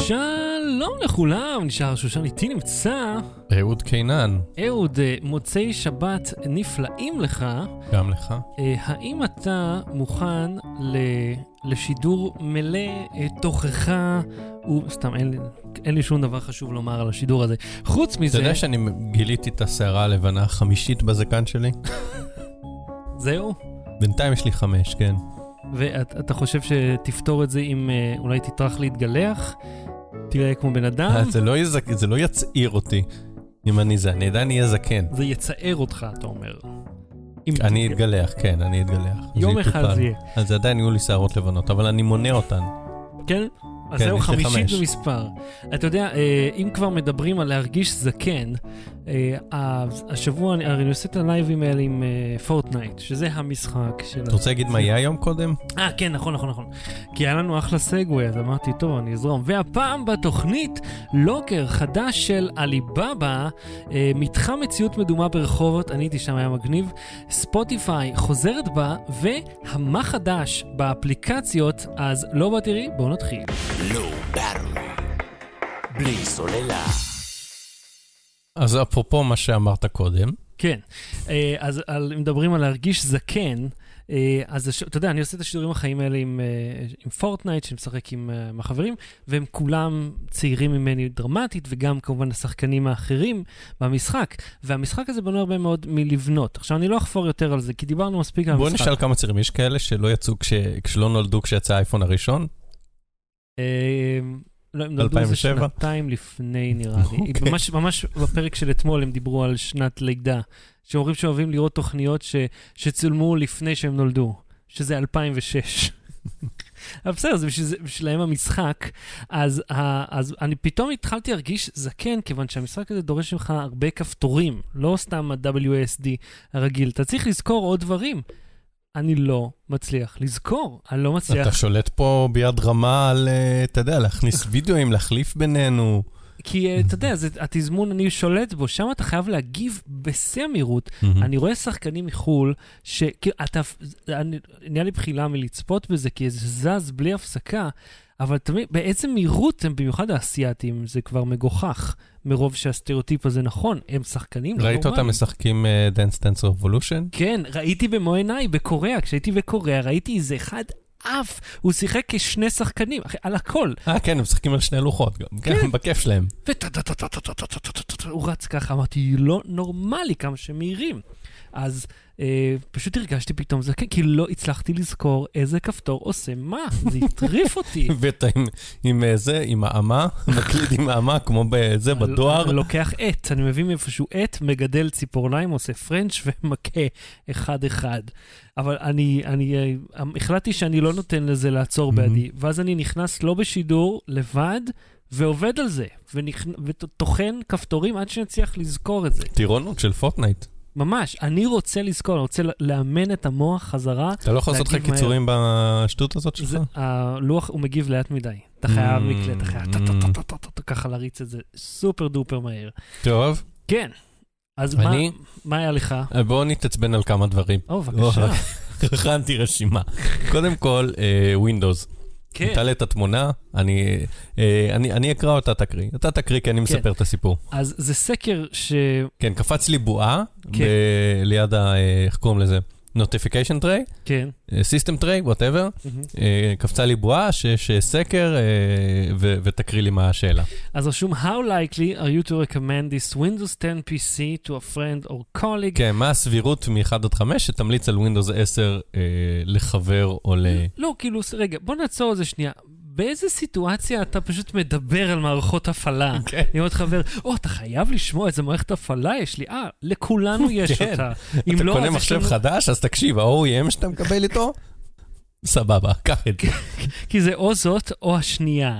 שלום לכולם, נשאר שושן איתי נמצא. אהוד קינן, אהוד, אה, מוצאי שבת נפלאים לך. גם לך. אה, האם אתה מוכן ל- לשידור מלא אה, תוכך? הוא, סתם, אין, אין לי שום דבר חשוב לומר על השידור הזה. חוץ אתה מזה, יודע שאני גיליתי את השערה הלבנה החמישית בזקן שלי? זהו? בינתיים יש לי חמש, כן. ואתה חושב שתפתור את זה אם אולי תטרח להתגלח? תראה כמו בן אדם? אה, זה לא יזק- זה לא יצעיר אותי אם אני זה, אני עדיין אהיה זקן. זה יצער אותך, אתה אומר. אני. אתגלח, כן, אני אתגלח. יום אחד. זה יהיה. אז זה עדיין יהיו לי שערות לבנות, אבל אני מונה אותן. כן? אז כן, זהו, חמישית. במספר. אתה יודע, אה, אם כבר מדברים על להרגיש זקן, השבוע אני הרי אני עושה את הלייבים האלה עם פורטנייט, שזה המשחק של... אתה רוצה להגיד מה יהיה היום קודם? אה, כן, נכון, נכון, נכון. כי היה לנו אחלה segue, אז אמרתי, טוב, אני אזרום. והפעם בתוכנית, לוקר חדש של עליבאבא, אה, מתחם מציאות מדומה ברחובות, אני הייתי שם, היה מגניב. ספוטיפיי חוזרת בה, ומה חדש באפליקציות, אז low battery, בואו נתחיל. Battery. בלי סוללה. אז אפרופו מה שאמרת קודם, כן, אה, אז על, מדברים על להרגיש זקן, אה, אז אתה יודע, אני עושה את השידורים החיים האלה עם, אה, עם פורטנייט, שמשחק עם, אה, עם החברים, והם כולם צעירים ממני דרמטית, וגם כמובן השחקנים האחרים במשחק. והמשחק הזה בנוי הרבה מאוד מלבנות. עכשיו, אני לא אחפור יותר על זה, כי דיברנו מספיק על בוא המשחק. נשאל כמה צעירים, יש כאלה שלא יצאו כש- כשלא נולדו כשיצא האייפון הראשון? לא, הם נולדו איזה 2007? שנתיים לפני, נראה לי. אוקיי. ממש, ממש בפרק של אתמול הם דיברו על שנת לידה. שאומרים שאוהבים לראות תוכניות ש, שצולמו לפני שהם נולדו, שזה 2006. אבל בסדר, זה בשביל בשבילם המשחק. אז, ה- אז אני פתאום התחלתי להרגיש זקן, כיוון שהמשחק הזה דורש ממך הרבה כפתורים, לא סתם ה-WSD הרגיל. אתה צריך לזכור עוד דברים. אני לא מצליח לזכור, אני לא מצליח. אתה שולט פה ביד רמה על, אה, אתה יודע, להכניס וידאוים, להחליף בינינו. כי אה, אתה יודע, זה, התזמון אני שולט בו, שם אתה חייב להגיב בשיא המהירות. אני רואה שחקנים מחו"ל, שאתה, אני- נהיה לי בחילה מלצפות בזה, כי זה זז בלי הפסקה, אבל תמיד, באיזה מהירות הם, במיוחד האסייתים, זה כבר מגוחך, מרוב שהסטריאוטיפ הזה נכון, הם שחקנים לא נורמליים. ראית אותם משחקים Dance Dance Revolution? כן, ראיתי במו עיניי, בקוריאה, כשהייתי בקוריאה, ראיתי איזה אחד עף, הוא שיחק כשני שחקנים, אחי, על הכל. אה, כן, הם משחקים על שני לוחות, גם כן, כן. בכיף שלהם. הוא רץ ככה, אמרתי, לא נורמלי כמה שמהירים. אז פשוט הרגשתי פתאום זה, כן, כי לא הצלחתי לזכור איזה כפתור עושה מה, זה הטריף אותי. ואתה עם- עם אה, זה, עם האמה, מקליד עם האמה, כמו בזה, בדואר. אני לוקח עט, אני מביא מאיפשהו עט, מגדל ציפורניים, עושה פרנץ' ומכה אחד-אחד. אבל אני, אני אה, החלטתי שאני לא נותן לזה לעצור. בעדי, ואז אני נכנס לא בשידור, לבד, ועובד על זה, ונכ- וטוחן כפתורים עד שנצליח לזכור את זה. טירונות של פורטנייט. ממש, אני רוצה לזכור, אני רוצה לאמן את המוח חזרה. אתה לא יכול לעשות לך. קיצורים בשטות הזאת שלך? הלוח, הוא מגיב לאט מדי. אתה חייב Mm. מקלט, אתה חייב טה-טה-טה-טה-טה, ככה להריץ את זה super duper מהר. טוב, כן. אז מה, היה לך? אה, בואו נתעצבן על כמה דברים. או, בבקשה. הכנתי רשימה. קודם כל, ווינדוס. כן. תעלה את התמונה, אני, אה, אני, אני אקרא אותה, תקריא. אתה תקריא כי אני מספר את הסיפור. אז זה סקר ש... כן, קפץ לי בועה כן. ב- ליד ה... אה, איך קוראים לזה? Notification tray, כן. system tray, whatever. מהמם. אה, קפצה לי בועה שיש אה, סקר, אה, ו- ותקריא לי מה השאלה. אז רשום, How likely are you to recommend this Windows 10 PC to a friend or colleague? כן, מה הסבירות מ-1 עד 5 שתמליץ על Windows 10 אה, לחבר או ל... לא, כאילו, ס- רגע, בוא נעצור איזה שנייה. באיזה סיטואציה אתה פשוט מדבר על מערכות הפעלה? כן. אם עוד חבר, או, אתה חייב לשמוע איזה מערכת הפעלה יש לי. אה, לכולנו יש כן. אותה. אתה לא, קונה מחשב חדש, אז תקשיב, ה-OEM שאתה מקבל איתו, סבבה, קח את זה. כי זה או זאת או השנייה.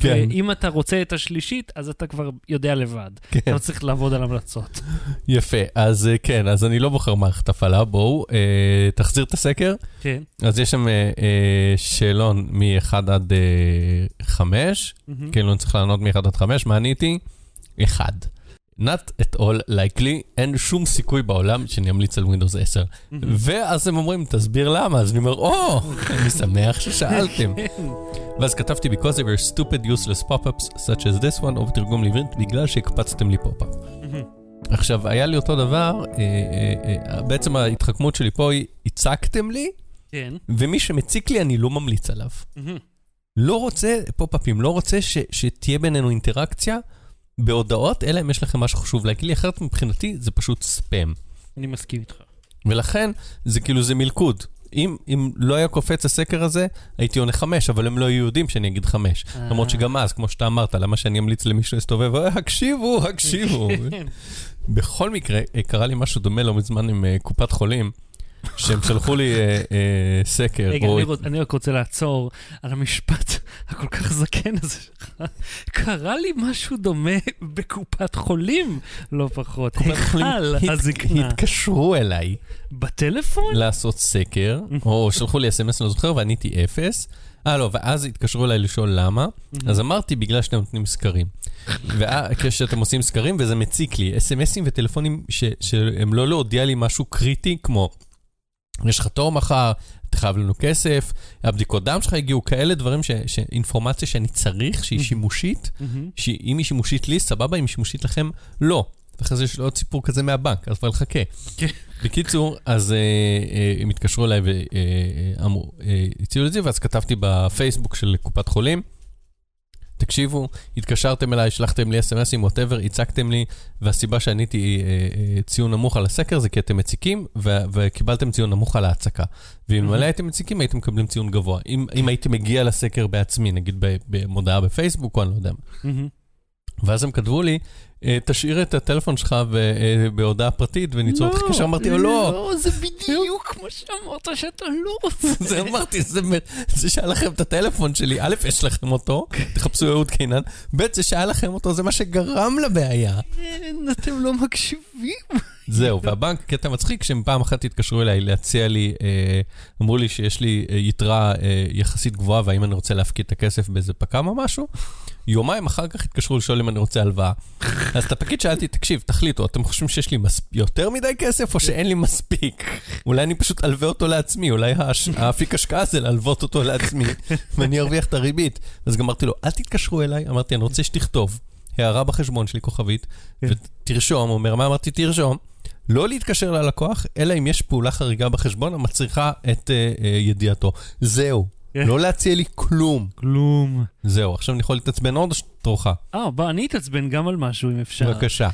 כן. ואם אתה רוצה את השלישית, אז אתה כבר יודע לבד. אתה כן, לא צריך לעבוד על המלצות. יפה. אז אה, כן, אז אני לא בוחר מערכת הפעלה, בואו, אה, תחזיר את הסקר. כן. אז יש שם אה, אה, שאלון מ-1 עד 5, מהמם. כאילו אני צריך לענות מ-1 עד 5, מה עניתי? 1. Not at all likely, אין שום סיכוי בעולם שאני אמליץ על Windows 10. ואז הם אומרים, תסביר למה, אז אני אומר, או, אני שמח ששאלתם. ואז כתבתי, because they were stupid useless pop-ups such as this one, או בתרגום לעברית, בגלל שהקפצתם לי pop-up. עכשיו, היה לי אותו דבר, אה, אה, אה, בעצם ההתחכמות שלי פה היא, הצקתם לי, כן. ומי שמציק לי, אני לא ממליץ עליו. לא רוצה pop-אפים, לא רוצה שתהיה בינינו אינטראקציה בהודעות, אלא אם יש לכם משהו חשוב להגיד לי, אחרת מבחינתי זה פשוט ספאם. אני מסכים איתך. ולכן, זה כאילו, זה מלכוד. אם, אם לא היה קופץ הסקר הזה, הייתי עונה חמש, אבל הם לא היו יודעים שאני אגיד חמש. אה. למרות שגם אז, כמו שאתה אמרת, למה שאני אמליץ למישהו להסתובב, "אה, הקשיבו, הקשיבו. בכל מקרה, אה, קרה לי משהו דומה לא מזמן עם אה, קופת חולים, שהם שלחו לי אה, אה, סקר. רגע, או- אני, רוצ, אני רק רוצה לעצור על המשפט הכל כך זקן הזה שלך. קרה לי משהו דומה בקופת חולים, לא פחות. היכל הזקנה. התקשרו אליי בטלפון? לעשות סקר, או שלחו לי אס.אם.אס, לא זוכר, ועניתי אפס. אה, לא, ואז התקשרו אליי לשאול למה, אז אמרתי, בגלל שאתם נותנים סקרים. וכשאתם עושים סקרים, וזה מציק לי, אס.אם.אסים וטלפונים שהם לא להודיע לי משהו קריטי, כמו, יש לך תור מחר, אתה חייב לנו כסף, הבדיקות דם שלך הגיעו, כאלה דברים, ש- ש- אינפורמציה שאני צריך, שהיא שימושית. שאם היא שימושית לי, סבבה, אם היא שימושית לכם, לא. ואחרי זה יש עוד סיפור כזה מהבנק, אז כבר לחכה. כן. בקיצור, אז אה, אה, הם התקשרו אליי ואמרו, אה, הציעו את זה, ואז כתבתי בפייסבוק של קופת חולים, תקשיבו, התקשרתם אליי, שלחתם לי SMSים, whatever, הצקתם לי, והסיבה שעניתי אה, אה, ציון נמוך על הסקר זה כי אתם מציקים, ו- וקיבלתם ציון נמוך על ההצקה. ואלמלא הייתם מציקים, הייתם מקבלים ציון גבוה. אם, אם הייתי מגיע לסקר בעצמי, נגיד במודעה בפייסבוק, או אני לא יודע מה. ואז הם כתבו לי, "אה, תשאיר את הטלפון שלך אה, בהודעה פרטית וניצור אותך קשר. אמרתי לו, לא. לא, זה בדיוק כמו שאמרת שאתה לא רוצה. זה אמרתי, זה שהיה לכם את הטלפון שלי, א', יש לכם אותו, תחפשו אהוד קינן, ב', זה שהיה לכם אותו, זה מה שגרם לבעיה. כן, אתם לא מקשיבים. זהו, והבנק, קטע מצחיק, שהם פעם אחת התקשרו אליי להציע לי, אה, אמרו לי שיש לי יתרה יחסית גבוהה, והאם אני רוצה להפקיד את הכסף באיזה פק"ם או משהו. יומיים אחר כך התקשרו לשאול אם אני רוצה הלוואה. אז את הפקיד שאלתי, תקשיב, תחליטו, אתם חושבים שיש לי מס... יותר מדי כסף או שאין לי מספיק? אולי אני פשוט אלווה אותו לעצמי, אולי הש... האפיק השקעה זה להלוות אותו לעצמי, ואני ארוויח את הריבית. אז גם אמרתי לו, אל תתקשרו אליי, אמרתי, אני רוצה שתכתוב הערה בחשבון שלי, כוכבית, כן. ותרשום, הוא אומר, מה אמרתי? תרשום. לא להתקשר ללקוח, אלא אם יש פעולה חריגה בחשבון המצריכה את אה, אה, ידיעתו. זהו. כן. לא להציע לי כלום. כלום. זהו, עכשיו אני יכול להתעצבן עוד או שתורך? אה, בוא, אני אתעצבן גם על משהו אם אפשר. בבקשה.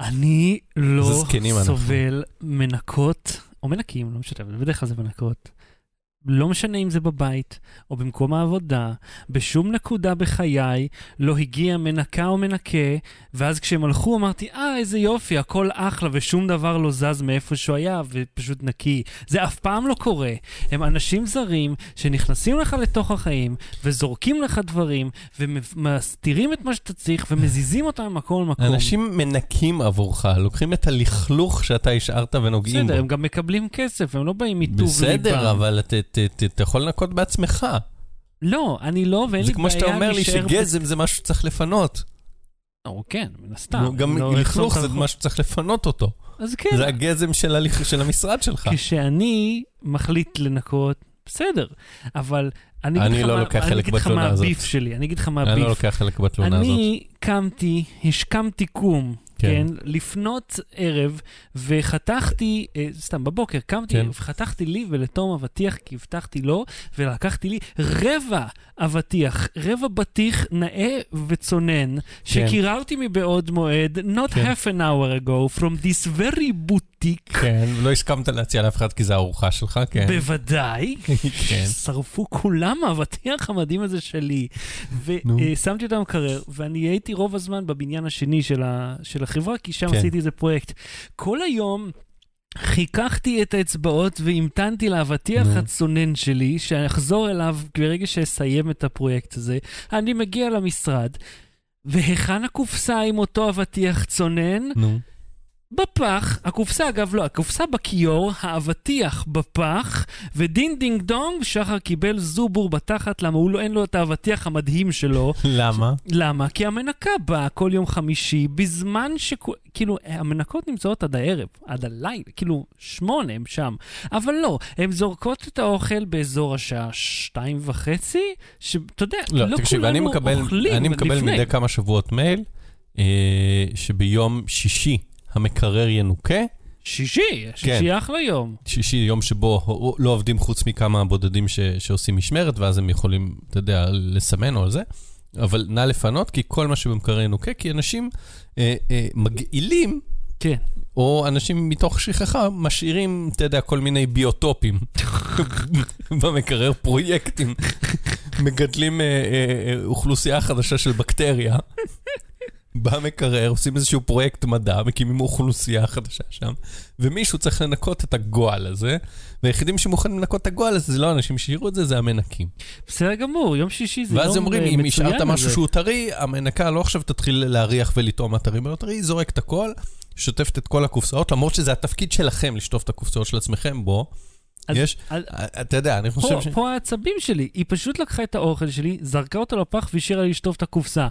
אני לא זקנים אנחנו. סובל מנקות, או מנקים, לא משנה, בדרך כלל זה מנקות. לא משנה אם זה בבית או במקום העבודה, בשום נקודה בחיי לא הגיע מנקה או מנקה, ואז כשהם הלכו אמרתי, אה, איזה יופי, הכל אחלה ושום דבר לא זז מאיפה שהוא היה ופשוט נקי. זה אף פעם לא קורה. הם אנשים זרים שנכנסים לך לתוך החיים וזורקים לך דברים ומסתירים את מה שאתה צריך ומזיזים אותם ממקום למקום. אנשים מנקים עבורך, לוקחים את הלכלוך שאתה השארת ונוגעים בסדר, הם בו. גם מקבלים כסף, הם לא באים מטוב ליבם. בסדר, אבל אתה- ת- ת- אתה יכול לנקות בעצמך. לא, אני לא, ואין לי זה בעיה כמו שאתה אומר לי להישאר שגזם זה משהו שצריך לפנות. או, כן, מן הסתם. גם לא לכלוך זה משהו שצריך לפנות אותו. אז כן, זה הגזם של המשרד שלך. כשאני מחליט לנקות, בסדר, אבל אני אגיד לך לא מה- לוקח אני חלק אגיד לך מה. הביף שלי, אני אגיד לך מה אני לא הביף. לוקח חלק בתלונה הזאת. אני קמתי, השכמתי קום, כן. כן, לפנות ערב, וחתכתי, אה, סתם, בבוקר קמתי, כן. וחתכתי לי ולתום אבטיח, כי הבטחתי לו, ולקחתי לי רבע אבטיח, רבע בטיח נאה וצונן, שקיררתי מבעוד מועד, not כן. half an hour ago, from this very boutique. כן, לא הסכמת להציע לאף אחד כי זה הארוחה שלך, כן. בוודאי, כן. שרפו כולם האבטיח המדהים הזה שלי. ושמתי אותם מקרר, ואני הייתי רוב הזמן בבניין השני של, ה, של החברה, כי שם כן. עשיתי איזה פרויקט. כל היום... חיככתי את האצבעות והמתנתי לאבטיח נו. הצונן שלי, שאחזור אליו ברגע שאסיים את הפרויקט הזה. אני מגיע למשרד, והיכן הקופסה עם אותו אבטיח צונן? נו. בפח, הקופסה אגב לא, הקופסה בכיור, האבטיח בפח, ודין דינג דונג, שחר קיבל זובור בתחת, למה הוא לא, אין לו את האבטיח המדהים שלו. למה? למה? כי המנקה באה כל יום חמישי, בזמן שכו... כאילו, המנקות נמצאות עד הערב, עד הלילה, כאילו, שמונה הם שם. אבל לא, הן זורקות את האוכל באזור השעה שתיים וחצי, שאתה יודע, לא, לא תקשיב, כולנו מקבל, אוכלים אני מקבל לפני. מדי כמה שבועות מייל, אה, שביום שישי המקרר ינוקה. שישי, כן. שישי אחלה יום. שישי, יום שבו לא עובדים חוץ מכמה בודדים ש, שעושים משמרת, ואז הם יכולים, אתה יודע, לסמן או על זה. אבל נא לפנות, כי כל מה שבמקרר ינוקה, כי אנשים אה, אה, מגעילים, כן. או אנשים מתוך שכחה, משאירים, אתה יודע, כל מיני ביוטופים במקרר, פרויקטים. מגדלים אה, אה, אה, אוכלוסייה חדשה של בקטריה. במקרר, עושים איזשהו פרויקט מדע, מקימים אוכלוסייה חדשה שם, ומישהו צריך לנקות את הגועל הזה, והיחידים שמוכנים לנקות את הגועל הזה זה לא אנשים שהשאירו את זה, זה המנקים. בסדר גמור, יום שישי זה יום ואז אומרים, אה, אם מצוין השארת משהו. שהוא טרי, המנקה לא עכשיו תתחיל להריח ולטעום מה טרי ולא טרי, היא זורקת הכל, שוטפת את כל הקופסאות, למרות שזה התפקיד שלכם לשטוף את הקופסאות של עצמכם בו. אז- יש, אז- אתה יודע, אני חושב פה, ש... פה העצבים שלי, היא פשוט לקחה את האוכל שלי, זרקה אותו לפח והשאירה לי לשטוף את הקופסה.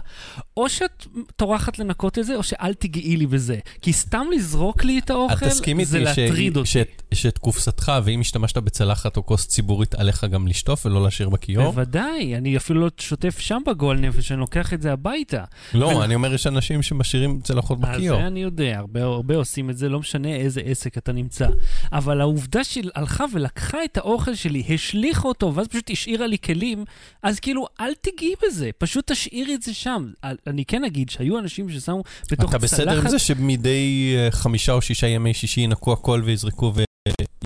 או שאת טורחת לנקות את זה, או שאל תיגעי לי בזה. כי סתם לזרוק לי את האוכל, את זה להטריד ש- אותי. שאת- שאת קופסתך, ואם השתמשת בצלחת או כוס ציבורית, עליך גם לשטוף ולא להשאיר בכיור? בוודאי, אני אפילו לא שוטף שם בגועל נפש, אני לוקח את זה הביתה. לא, אני אומר, יש אנשים שמשאירים צלחות אז בכיור. זה אני יודע, הרבה, הרבה עושים את זה, לא משנה איזה עסק אתה נמצא. אבל העובדה שהיא הלכה ולקחה את האוכל שלי, השליכה אותו, ואז פשוט השאירה לי כלים, אז כאילו, אל תיגעי בזה, פשוט תשאירי את זה שם. אני כן אגיד שהיו אנשים ששמו בתוך אתה צלחת... בסדר עם זה שמדי אה, חמישה או שישה ימי שישי ינקו הכל ויזרקו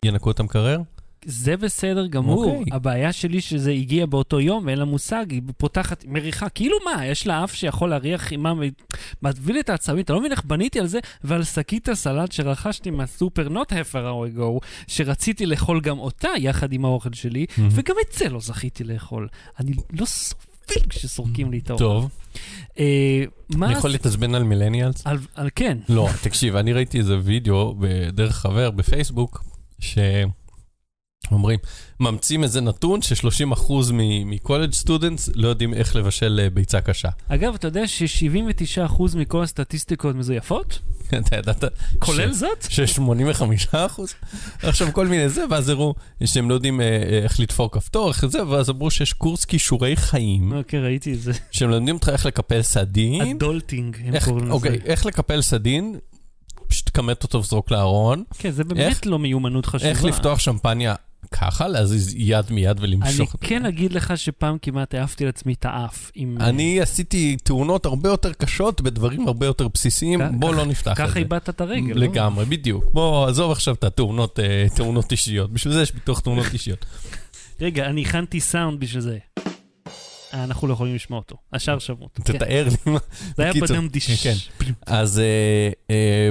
וינקו את המקרר? זה בסדר גמור. אוקיי. הבעיה שלי שזה הגיע באותו יום ואין לה מושג, היא פותחת, מריחה, כאילו מה, יש לה אף שיכול להריח עימה, מביא לי את העצבים, אתה לא מבין איך בניתי על זה, ועל שקית הסלט שרכשתי מהסופר half an hour ago, שרציתי לאכול גם אותה יחד עם האוכל שלי, וגם את זה לא זכיתי לאכול. אני לא סובל כשסורקים לי את האוכל. טוב, אה, מה... אני יכול להתעצבן על מילניאלס? על, על כן. לא, תקשיב, אני ראיתי איזה וידאו דרך חבר בפייסבוק, שאומרים, ממציאים איזה נתון ש-30% מקולג' סטודנטס לא יודעים איך לבשל אה, ביצה קשה. אגב, אתה יודע ש-79% מכל הסטטיסטיקות מזויפות? אתה ידעת? כולל זאת? ש-85 אחוז? עכשיו כל מיני זה, ואז הראו שהם לא יודעים אה, אה, איך לתפור כפתור, איך זה, ואז אמרו שיש קורס כישורי חיים, אוקיי, ראיתי את זה. שהם לומדים אותך איך לקפל סדין, הדולטינג, הם איך- קוראים לזה. אוקיי, איך לקפל סדין, פשוט כמת אותו וזרוק לארון, כן, זה איך- באמת לא מיומנות חשובה. איך לפתוח שמפניה ככה, להזיז יד מיד אני ולמשוך את כן אגיד לך שפעם כמעט העפתי לעצמי את האף. עם- אני עשיתי תאונות הרבה יותר קשות בדברים הרבה יותר בסיסיים, בוא לא נפתח את זה. ככה איבדת את הרגל, לא? לגמרי, בדיוק. בוא, עזוב עכשיו את התאונות אה, תאונות אישיות. בשביל זה יש ביטוח תאונות אישיות. רגע, אני הכנתי סאונד בשביל זה. אה, אנחנו לא יכולים לשמוע אותו. השאר שמעו אותו. כן. תתאר לי מה... זה היה בדם דיש. כן. אז אה, אה,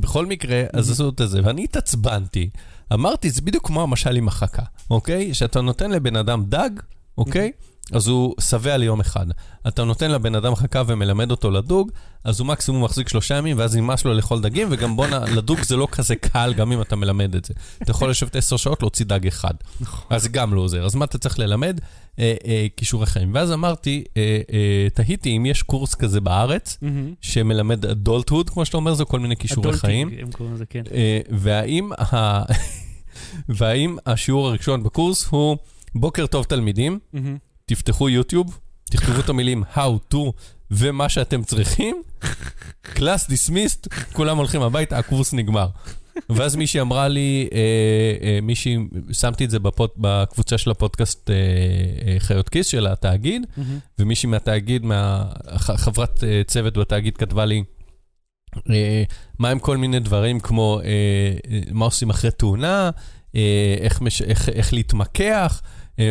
בכל מקרה, אז. עשו את זה, ואני התעצבנתי. אמרתי, זה בדיוק כמו המשל עם החכה, אוקיי? שאתה נותן לבן אדם דג, אוקיי? אז הוא שבע ליום אחד. אתה נותן לבן אדם חכה ומלמד אותו לדוג, אז הוא מקסימום מחזיק שלושה ימים, ואז נמאס לו לאכול דגים, וגם בואנה, לדוג זה לא כזה קל, גם אם אתה מלמד את זה. אתה יכול לשבת עשר שעות, להוציא דג אחד. אז זה גם לא עוזר. אז מה אתה צריך ללמד? אה, אה, כישורי חיים. ואז אמרתי, אה, תהיתי אם יש קורס כזה בארץ. שמלמד adulthood, כמו שאתה אומר, זה כל מיני כישורי חיים. הם קוראים לזה, כן. והאם, ה... והאם השיעור הראשון בקורס הוא, בוקר טוב תלמידים, מהמם. תפתחו יוטיוב, תכתבו את המילים how to ומה שאתם צריכים, class dismissed, כולם הולכים הביתה, הקורס נגמר. ואז מישהי אמרה לי, אה, אה, מישהי, שמתי את זה בפוד, בקבוצה של הפודקאסט אה, אה, חיות כיס של התאגיד, מהמם. ומישהי מהתאגיד, מה, חברת אה, צוות בתאגיד כתבה לי, אה, מה עם כל מיני דברים כמו אה, אה, מה עושים אחרי תאונה, אה, איך, מש, איך, איך להתמקח,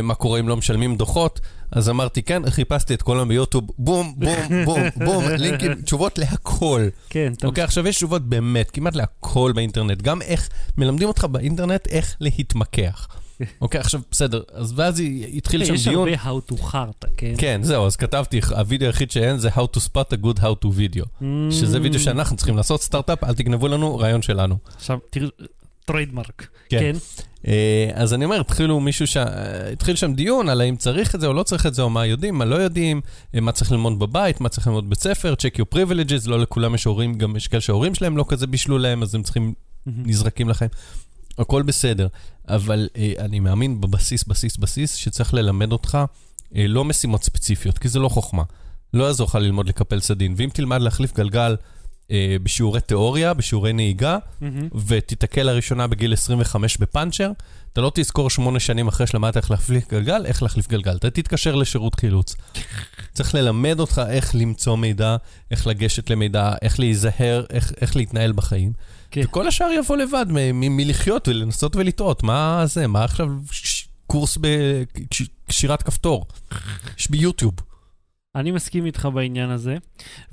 מה קורה אם לא משלמים דוחות. אז אמרתי, כן, חיפשתי את היום ביוטיוב, בום, בום, בום, בום, לינקים, תשובות להכל. כן, אתה אוקיי, עכשיו יש תשובות באמת, כמעט להכל באינטרנט. גם איך, מלמדים אותך באינטרנט איך להתמקח. אוקיי, עכשיו, בסדר, אז ואז התחיל שם יש דיון. הרבה how to חרטא, כן? כן, זהו, אז כתבתי, הווידאו היחיד שאין זה How to spot a good how to video. Mm. שזה וידאו שאנחנו צריכים לעשות, סטארט-אפ, אל תגנבו לנו, רעיון שלנו. עכשיו, תראו, Trademark. כן. כן. אה, אז אני אומר, התחילו מישהו ש... אה, התחיל שם דיון על האם צריך את זה או לא צריך את זה, או מה יודעים, מה לא יודעים, אה, מה צריך ללמוד בבית, מה צריך ללמוד בבית ספר, check your privileges, לא לכולם יש הורים, גם יש כאלה שההורים שלהם לא כזה בישלו להם, אז הם צריכים, נזרקים לחיים. הכל בסדר, אבל אה, אני מאמין בבסיס, בסיס, בסיס, שצריך ללמד אותך אה, לא משימות ספציפיות, כי זה לא חוכמה. לא יעזור לך ללמוד לקפל סדין, ואם תלמד להחליף גלגל בשיעורי תיאוריה, בשיעורי נהיגה, מהמם. ותיתקל לראשונה בגיל 25 בפאנצ'ר, אתה לא תזכור שמונה שנים אחרי שלמדת איך להחליף גלגל, איך להחליף גלגל. אתה תתקשר לשירות חילוץ. צריך ללמד אותך איך למצוא מידע, איך לגשת למידע, איך להיזהר, איך, איך להתנהל בחיים. כן. וכל השאר יבוא לבד מלחיות ולנסות ולטעות. מה זה? מה עכשיו קורס בקשירת כפתור? יש ביוטיוב. אני מסכים איתך בעניין הזה.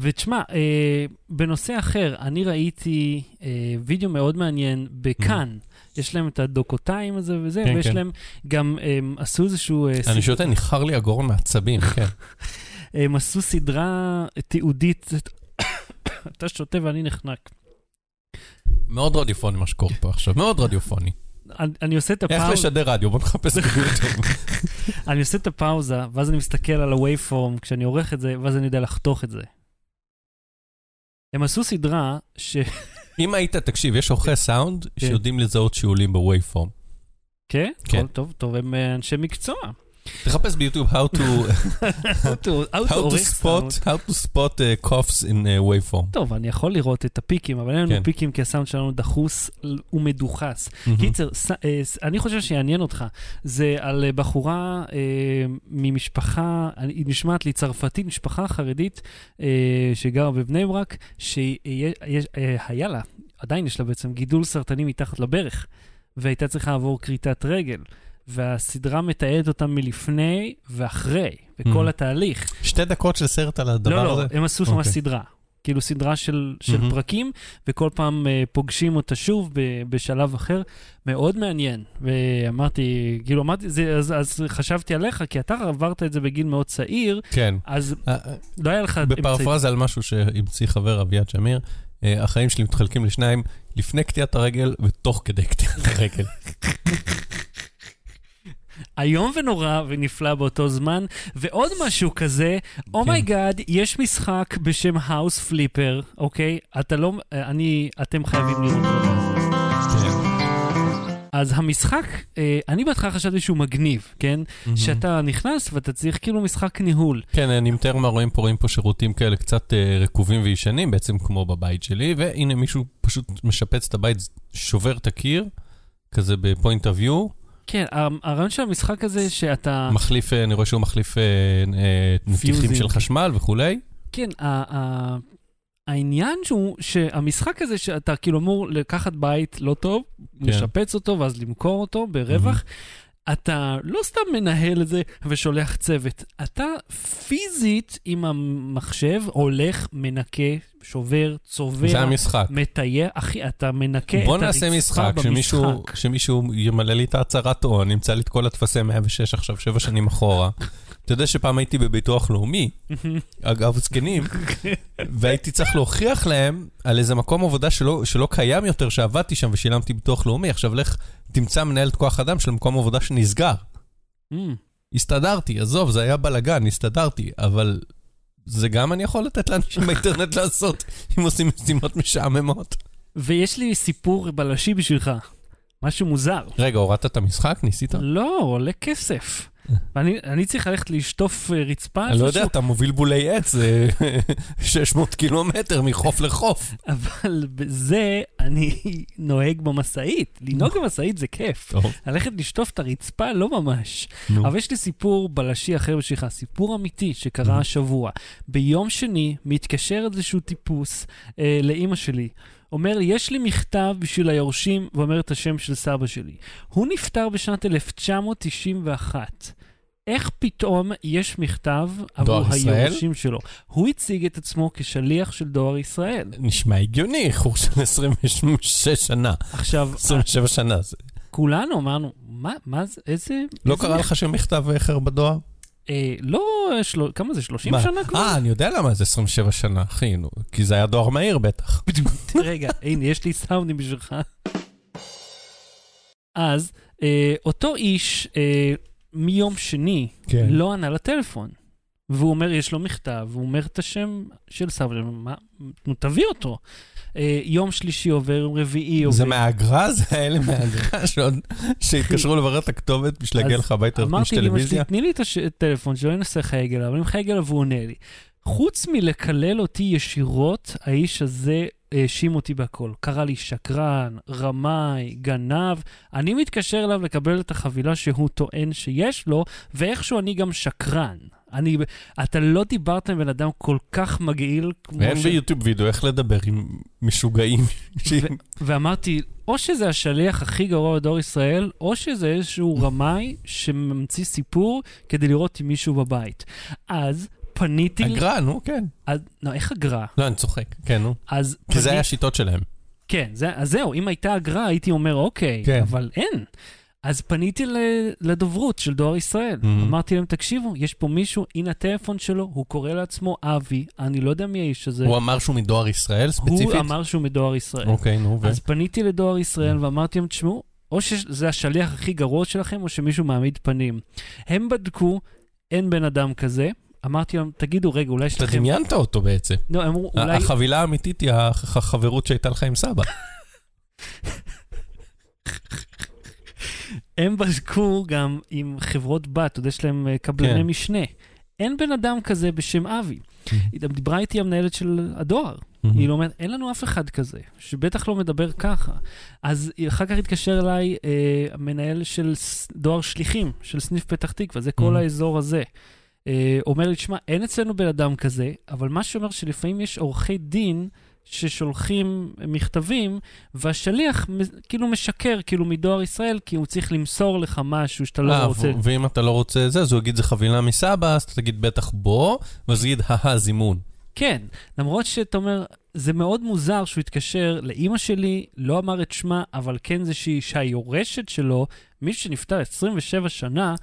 ותשמע, אה, בנושא אחר, אני ראיתי אה, וידאו מאוד מעניין בכאן. יש להם את הדוקותיים הזה וזה, כן, ויש כן. להם גם, הם עשו איזשהו... אה, אני שותה, ניחר לי הגורן מעצבים, כן. הם עשו סדרה תיעודית. אתה שותה ואני נחנק. מאוד רדיופוני מה שקורה פה עכשיו, מאוד רדיופוני. אני, עושה את איך הפאוזה, לשדר רדיו? בוא נחפש ביוטיוב. אני עושה את הפאוזה, ואז אני מסתכל על ה-Waveform כשאני עורך את זה, ואז אני יודע לחתוך את זה. הם עשו סדרה ש... אם היית, תקשיב, יש עורכי סאונד כן. שיודעים לזהות שיעולים בווייפורם. כן? כן. טוב, טוב, הם אה, אנשי מקצוע. תחפש ביוטיוב how to How to- spot how to spot uh, coughs in uh, waveform. טוב, אני יכול לראות את הפיקים, אבל אין לנו כן. פיקים כי הסאונד שלנו דחוס ומדוחס. קיצר, אה, אני חושב שיעניין אותך. זה על אה, בחורה אה, ממשפחה, היא נשמעת לי צרפתית, משפחה חרדית שגרה בבני ברק, שהיה לה, עדיין יש לה בעצם גידול סרטני מתחת לברך, והייתה צריכה לעבור כריתת רגל. והסדרה מתעדת אותם מלפני ואחרי, וכל Mhm. התהליך. שתי דקות של סרט על הדבר לא, הזה? לא, הם עשו שם אוקיי. סדרה. כאילו סדרה של, של מהמם. פרקים, וכל פעם uh, פוגשים אותה שוב ב, בשלב אחר. מאוד מעניין. ואמרתי, כאילו אמרתי, זה, אז, אז חשבתי עליך, כי אתה עברת את זה בגיל מאוד צעיר, כן. אז אה, לא היה לך. בפרפרזה על משהו שהמציא חבר אביעד שמיר, אה, החיים שלי מתחלקים לשניים, לפני קטיעת הרגל ותוך כדי קטיעת הרגל. איום ונורא ונפלא באותו זמן. ועוד משהו כזה, כן. oh my God, יש משחק בשם House Flipper, אוקיי? אתה לא, אני, אתם חייבים לראות את זה. כן. אז המשחק, אה, אני בהתחלה חשבתי שהוא מגניב, כן? שאתה נכנס ואתה צריך כאילו משחק ניהול. כן, אני מתאר מה רואים פה, רואים פה שירותים כאלה קצת אה, רקובים וישנים, בעצם כמו בבית שלי, והנה מישהו פשוט משפץ את הבית, שובר את הקיר, כזה בפוינט אוף יו, כן, הרעיון של המשחק הזה שאתה... מחליף, אה, אני רואה שהוא מחליף אה, אה, נתיחים. של חשמל וכולי. כן, ה- העניין שהוא שהמשחק הזה שאתה כאילו אמור לקחת בית לא טוב, כן. לשפץ אותו ואז למכור אותו ברווח, אתה לא סתם מנהל את זה ושולח צוות, אתה פיזית עם המחשב הולך, מנקה, שובר, צובע. זה המשחק. מטייל, אחי, אתה מנקה את בוא הרצפה נעשה משחק, שמישהו, במשחק. שמישהו ימלא לי את ההצהרת הון, נמצא לי את כל הטפסי 106 עכשיו, שבע שנים אחורה. אתה יודע שפעם הייתי בביטוח לאומי, אגב זקנים, והייתי צריך להוכיח להם על איזה מקום עבודה שלא, שלא קיים יותר, שעבדתי שם ושילמתי ביטוח לאומי, עכשיו לך תמצא מנהלת כוח אדם של מקום עבודה שנסגר. Mm. הסתדרתי, עזוב, זה היה בלאגן, הסתדרתי, אבל זה גם אני יכול לתת לאנשים באינטרנט לעשות, אם עושים משימות משעממות. ויש לי סיפור בלשי בשבילך, משהו מוזר. רגע, הורדת את המשחק? ניסית? לא, עולה כסף. ואני אני צריך ללכת לשטוף אה, רצפה אני לא יודע, אתה מוביל בולי עץ, זה 600 קילומטר מחוף לחוף. אבל בזה אני נוהג במשאית. לנהוג במשאית זה כיף. ללכת לשטוף את הרצפה, לא ממש. אבל יש לי סיפור בלשי אחר בשבילך, סיפור אמיתי שקרה. השבוע. ביום שני מתקשר איזשהו טיפוס אה, לאימא שלי. אומר לי, יש לי מכתב בשביל היורשים, ואומר את השם של סבא שלי. הוא נפטר בשנת 1991. איך פתאום יש מכתב עבור? היורשים שלו? הוא הציג את עצמו כשליח של דואר ישראל. נשמע הגיוני, איחור של 26 שנה, עכשיו, 27 שנה. כולנו אמרנו, מה, מה זה, איזה... לא איזה קרה לך שמכתב איחר בדואר? אה, לא, של... כמה זה, 30 מה? שנה כבר? אה, אני יודע למה זה 27 שנה, אחי, נו, כי זה היה דואר מהיר בטח. רגע, הנה, יש לי סאונדים בשבילך. אז, אה, אותו איש, אה, מיום שני, כן. לא ענה לטלפון. והוא אומר, יש לו מכתב, והוא אומר את השם של סבא, מה, נו, תביא אותו. אה, יום שלישי עובר, יום רביעי עובר. זה מהאגרה? זה האלה מהאגרה שהתקשרו לברר את הכתובת בשביל להגיע לך הביתה להכניס אמרתי לאמא שלי, טלוויזיה? תני לי את הטלפון שלו, אני אנסה לחייג אליו, אני מחייג אליו והוא עונה לי. חוץ מלקלל אותי ישירות, האיש הזה האשים אותי בהכל. קרא לי שקרן, רמאי, גנב. אני מתקשר אליו לקבל את החבילה שהוא טוען שיש לו, ואיכשהו אני גם שקרן. אני, אתה לא דיברת עם בן אדם כל כך מגעיל כמו ואין ש... ביוטיוב וידאו איך לדבר עם משוגעים. שעם- ואמרתי, או שזה השליח הכי גרוע בדור ישראל, או שזה איזשהו רמאי שממציא סיפור כדי לראות עם מישהו בבית. אז פניתי... אגרה, נו, כן. אז, לא, איך אגרה? לא, אני צוחק, כן, נו. אז... כי זה פני- היה השיטות שלהם. כן, זה, אז זהו, אם הייתה אגרה, הייתי אומר, אוקיי, כן. אבל אין. אז פניתי לדוברות של דואר ישראל. Mhm. אמרתי להם, תקשיבו, יש פה מישהו, הנה הטלפון שלו, הוא קורא לעצמו אבי, אני לא יודע מי האיש הזה. הוא אמר שהוא מדואר ישראל ספציפית? הוא אמר שהוא מדואר ישראל. אוקיי, נו, ו... אז פניתי לדואר ישראל ואמרתי להם, תשמעו, או שזה השליח הכי גרוע שלכם, או שמישהו מעמיד פנים. הם בדקו, אין בן אדם כזה. אמרתי להם, תגידו, רגע, אולי יש אתה לכם... דמיינת אותו בעצם. לא, הם אמרו, אולי... החבילה האמיתית היא הח- החברות שהייתה לך עם סבא. הם בדקו גם עם חברות בת, אתה יודע, יש להם אה, קבלני כן. משנה. אין בן אדם כזה בשם אבי. היא גם דיברה איתי המנהלת של הדואר. Mhm. היא לא אומרת, אין לנו אף אחד כזה, שבטח לא מדבר ככה. אז אחר כך התקשר אליי אה, המנהל של דואר שליחים, של סניף פתח תקווה, זה כל Mhm. האזור הזה. אה, אומר לי, תשמע, אין אצלנו בן אדם כזה, אבל מה שאומר שלפעמים יש עורכי דין ששולחים מכתבים, והשליח כאילו משקר, כאילו מדואר ישראל, כי הוא צריך למסור לך משהו שאתה לא אה, רוצה. ואם אתה לא רוצה זה, אז הוא יגיד זה חבילה מסבא, אז אתה תגיד בטח בוא, ואז תגיד, הא זימון. כן, למרות שאתה אומר, זה מאוד מוזר שהוא התקשר לאימא שלי, לא אמר את שמה, אבל כן זה שהיא אישה היורשת שלו, מישהו שנפטר 27 שנה,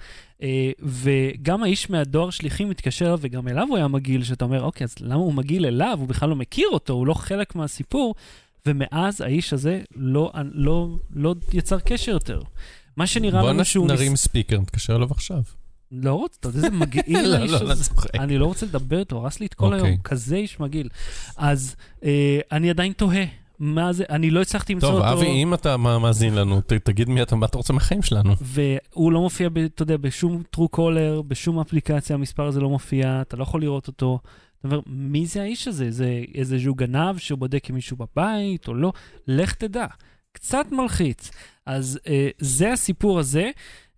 וגם האיש מהדואר שליחים מתקשר וגם אליו הוא היה מגעיל, שאתה אומר, אוקיי, אז למה הוא מגעיל אליו? הוא בכלל לא מכיר אותו, הוא לא חלק מהסיפור, ומאז האיש הזה לא, לא, לא יצר קשר יותר. מה שנראה בוא לנו שהוא... נ- נרים ספיקר, נתקשר אליו עכשיו. לא רוצה, אתה יודע איזה מגעיל לא, האיש לא, לא הזה. צוחק. אני לא רוצה לדבר איתו, הרס לי את כל אוקיי. היום, כזה איש מגעיל. אז אה, אני עדיין תוהה, מה זה, אני לא הצלחתי למצוא טוב, אותו, אבי, אם אתה מא- מאזין לנו, ת- תגיד מי אתה, מה אתה רוצה מהחיים שלנו. והוא לא מופיע, ב- אתה יודע, בשום טרו קולר, בשום אפליקציה, המספר הזה לא מופיע, אתה לא יכול לראות אותו. אתה אומר, מי זה האיש הזה? זה איזשהו גנב שבודק אם מישהו בבית או לא? לך תדע. קצת מלחיץ. אז אה, זה הסיפור הזה,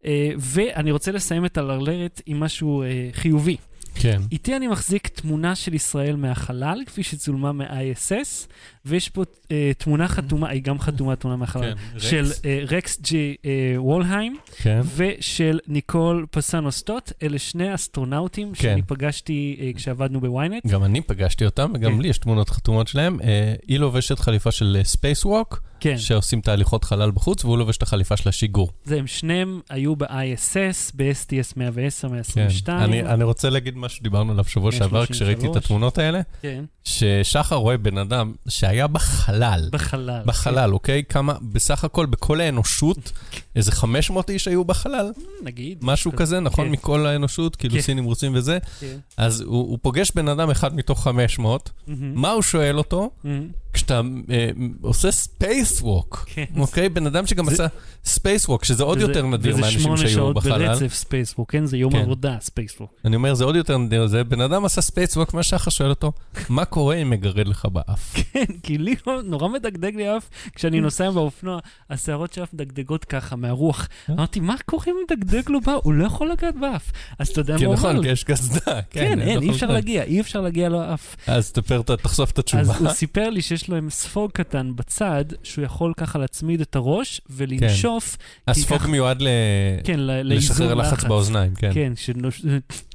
אה, ואני רוצה לסיים את הלרלרת עם משהו אה, חיובי. כן. איתי אני מחזיק תמונה של ישראל מהחלל, כפי שצולמה מ-ISS, ויש פה אה, תמונה חתומה, היא גם חתומה תמונה מהחלל, כן, של רקס. אה, רקס ג'י אה, וולהיים, כן. ושל ניקול פסנו סטוט, אלה שני אסטרונאוטים כן. שאני פגשתי אה, כשעבדנו בוויינט. גם אני פגשתי אותם, וגם כן. לי יש תמונות חתומות שלהם. אה, היא לובשת חליפה של space walk, כן, שעושים את ההליכות חלל בחוץ, והוא לובש את החליפה של השיגור. זה הם שניהם היו ב-ISS, ב-STS 110, כן. 122. אני אני רוצה להגיד מה שדיברנו עליו שבוע שעבר, 133. כשראיתי את התמונות האלה, כן, ששחר רואה בן אדם שהיה בחלל. בחלל. בחלל, אוקיי? כמה, בסך הכל, בכל האנושות, איזה 500 איש היו בחלל? כן, נגיד. משהו כזה, נכון? כן. מכל האנושות, כאילו כן. סינים, רוסים וזה. כן. אז הוא הוא פוגש בן אדם אחד מתוך 500, מהמם, מה הוא שואל אותו? כשאתה אה, עושה space walk, כן. אוקיי? בן אדם שגם זה- עשה space walk, שזה עוד וזה- יותר נדיר וזה מאנשים שמונה שהיו שעות בחלל. ברצף space walk, כן? זה יום כן. עבודה, space walk. אני אומר, זה עוד יותר נדיר, זה בן אדם עשה space walk, מה שחר שואל אותו, מה קורה אם מגרד לך באף? כן, כי לי לא- נורא מדגדג לי אף, כשאני נוסע באופנוע, השערות של מדגדגות ככה, מהרוח. אה? אמרתי, מה קורה אם מדגדג לו באף? הוא לא יכול לגעת באף. אז אתה יודע מה כן, הוא נכון, אמר כי לי? יש קסדה. כן, אין, נכון, אי אפשר נכון. להגיע, אי אפשר להגיע לאף. אז תפר, את ה- תחשוף את אז התשובה. הוא סיפר לי שיש לו עם ספוג קטן בצד, שהוא יכול ככה להצמיד את הראש ולנשוף, הספוג ככה- מיועד ל- כן, ל- לשחרר לחץ באוזניים, כן. כן, שנוש-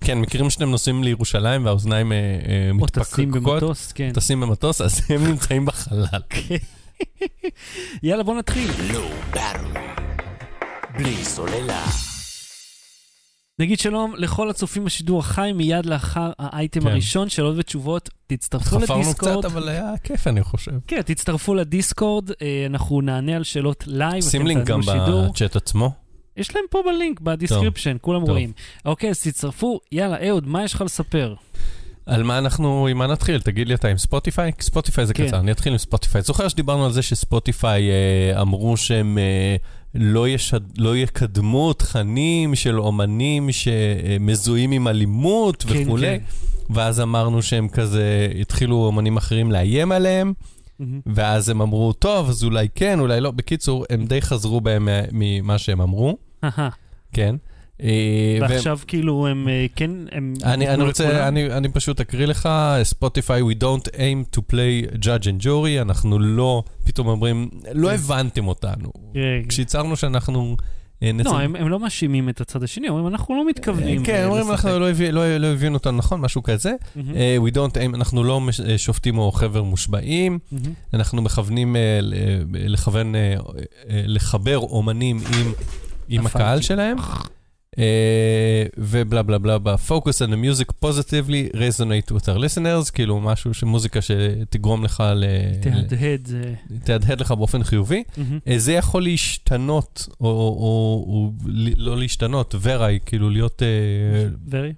כן, מכירים שאתם נוסעים לירושלים והאוזניים אה, אה, או טסים מתפקקות? במטוס, כן. טסים במטוס, אז הם נמצאים בחלל. יאללה, בוא נתחיל. Battery. בלי סוללה. נגיד שלום לכל הצופים בשידור החי מיד לאחר האייטם כן. הראשון, שאלות ותשובות. תצטרפו חפרנו לדיסקורד. קצת, אבל היה כיף, אני חושב. כן, תצטרפו לדיסקורד, אה, אנחנו נענה על שאלות live, שים לינק גם. בצ'אט עצמו. יש להם פה בלינק, ב description, כולם טוב. רואים. אוקיי, אז תצטרפו. יאללה, אהוד, מה יש לך לספר? על מה אנחנו, עם מה נתחיל? תגיד לי אתה עם Spotify? Spotify זה כן. קצר, אני אתחיל עם Spotify. זוכר שדיברנו על זה ש Spotify אה, אמרו שהם אה, לא, ישד, לא יקדמו תכנים של אומנים שמזוהים עם אלימות כן, וכולי, כן. ואז אמרנו שהם כזה, התחילו אומנים אחרים לאיים עליהם, מהמם. ואז הם אמרו, טוב, אז אולי כן, אולי לא. בקיצור, הם די חזרו בהם מה- ממה שהם אמרו. כן. אה, ועכשיו כאילו הם אה, כן, הם... אני, אני רוצה? אני, אני פשוט אקריא לך, ספוטיפיי, we don't aim to play judge and jury, אנחנו לא, פתאום אומרים, לא כן. הבנתם אותנו. כשהצהרנו שאנחנו אה. לא, הם הם לא מאשימים את הצד השני, אומרים, אנחנו לא מתכוונים כן, אה, אומרים, לשחק." אנחנו לא, הבין, לא, לא הבינו אותנו נכון, משהו כזה. אה, we don't aim, אנחנו לא אה, שופטים או חבר מושבעים, מהמם. אנחנו מכוונים אה, אה, לכוון, אה, אה, לחבר אומנים עם, עם. הקהל שלהם. אה, ובלה בלה בלה בלה, focus on the music positively, resonate with our listeners, כאילו משהו שמוזיקה שתגרום לך ל... תהדהד. תהדהד לך באופן חיובי. אה, זה יכול להשתנות, או, לא להשתנות, וראי, כאילו להיות... אה, ורי?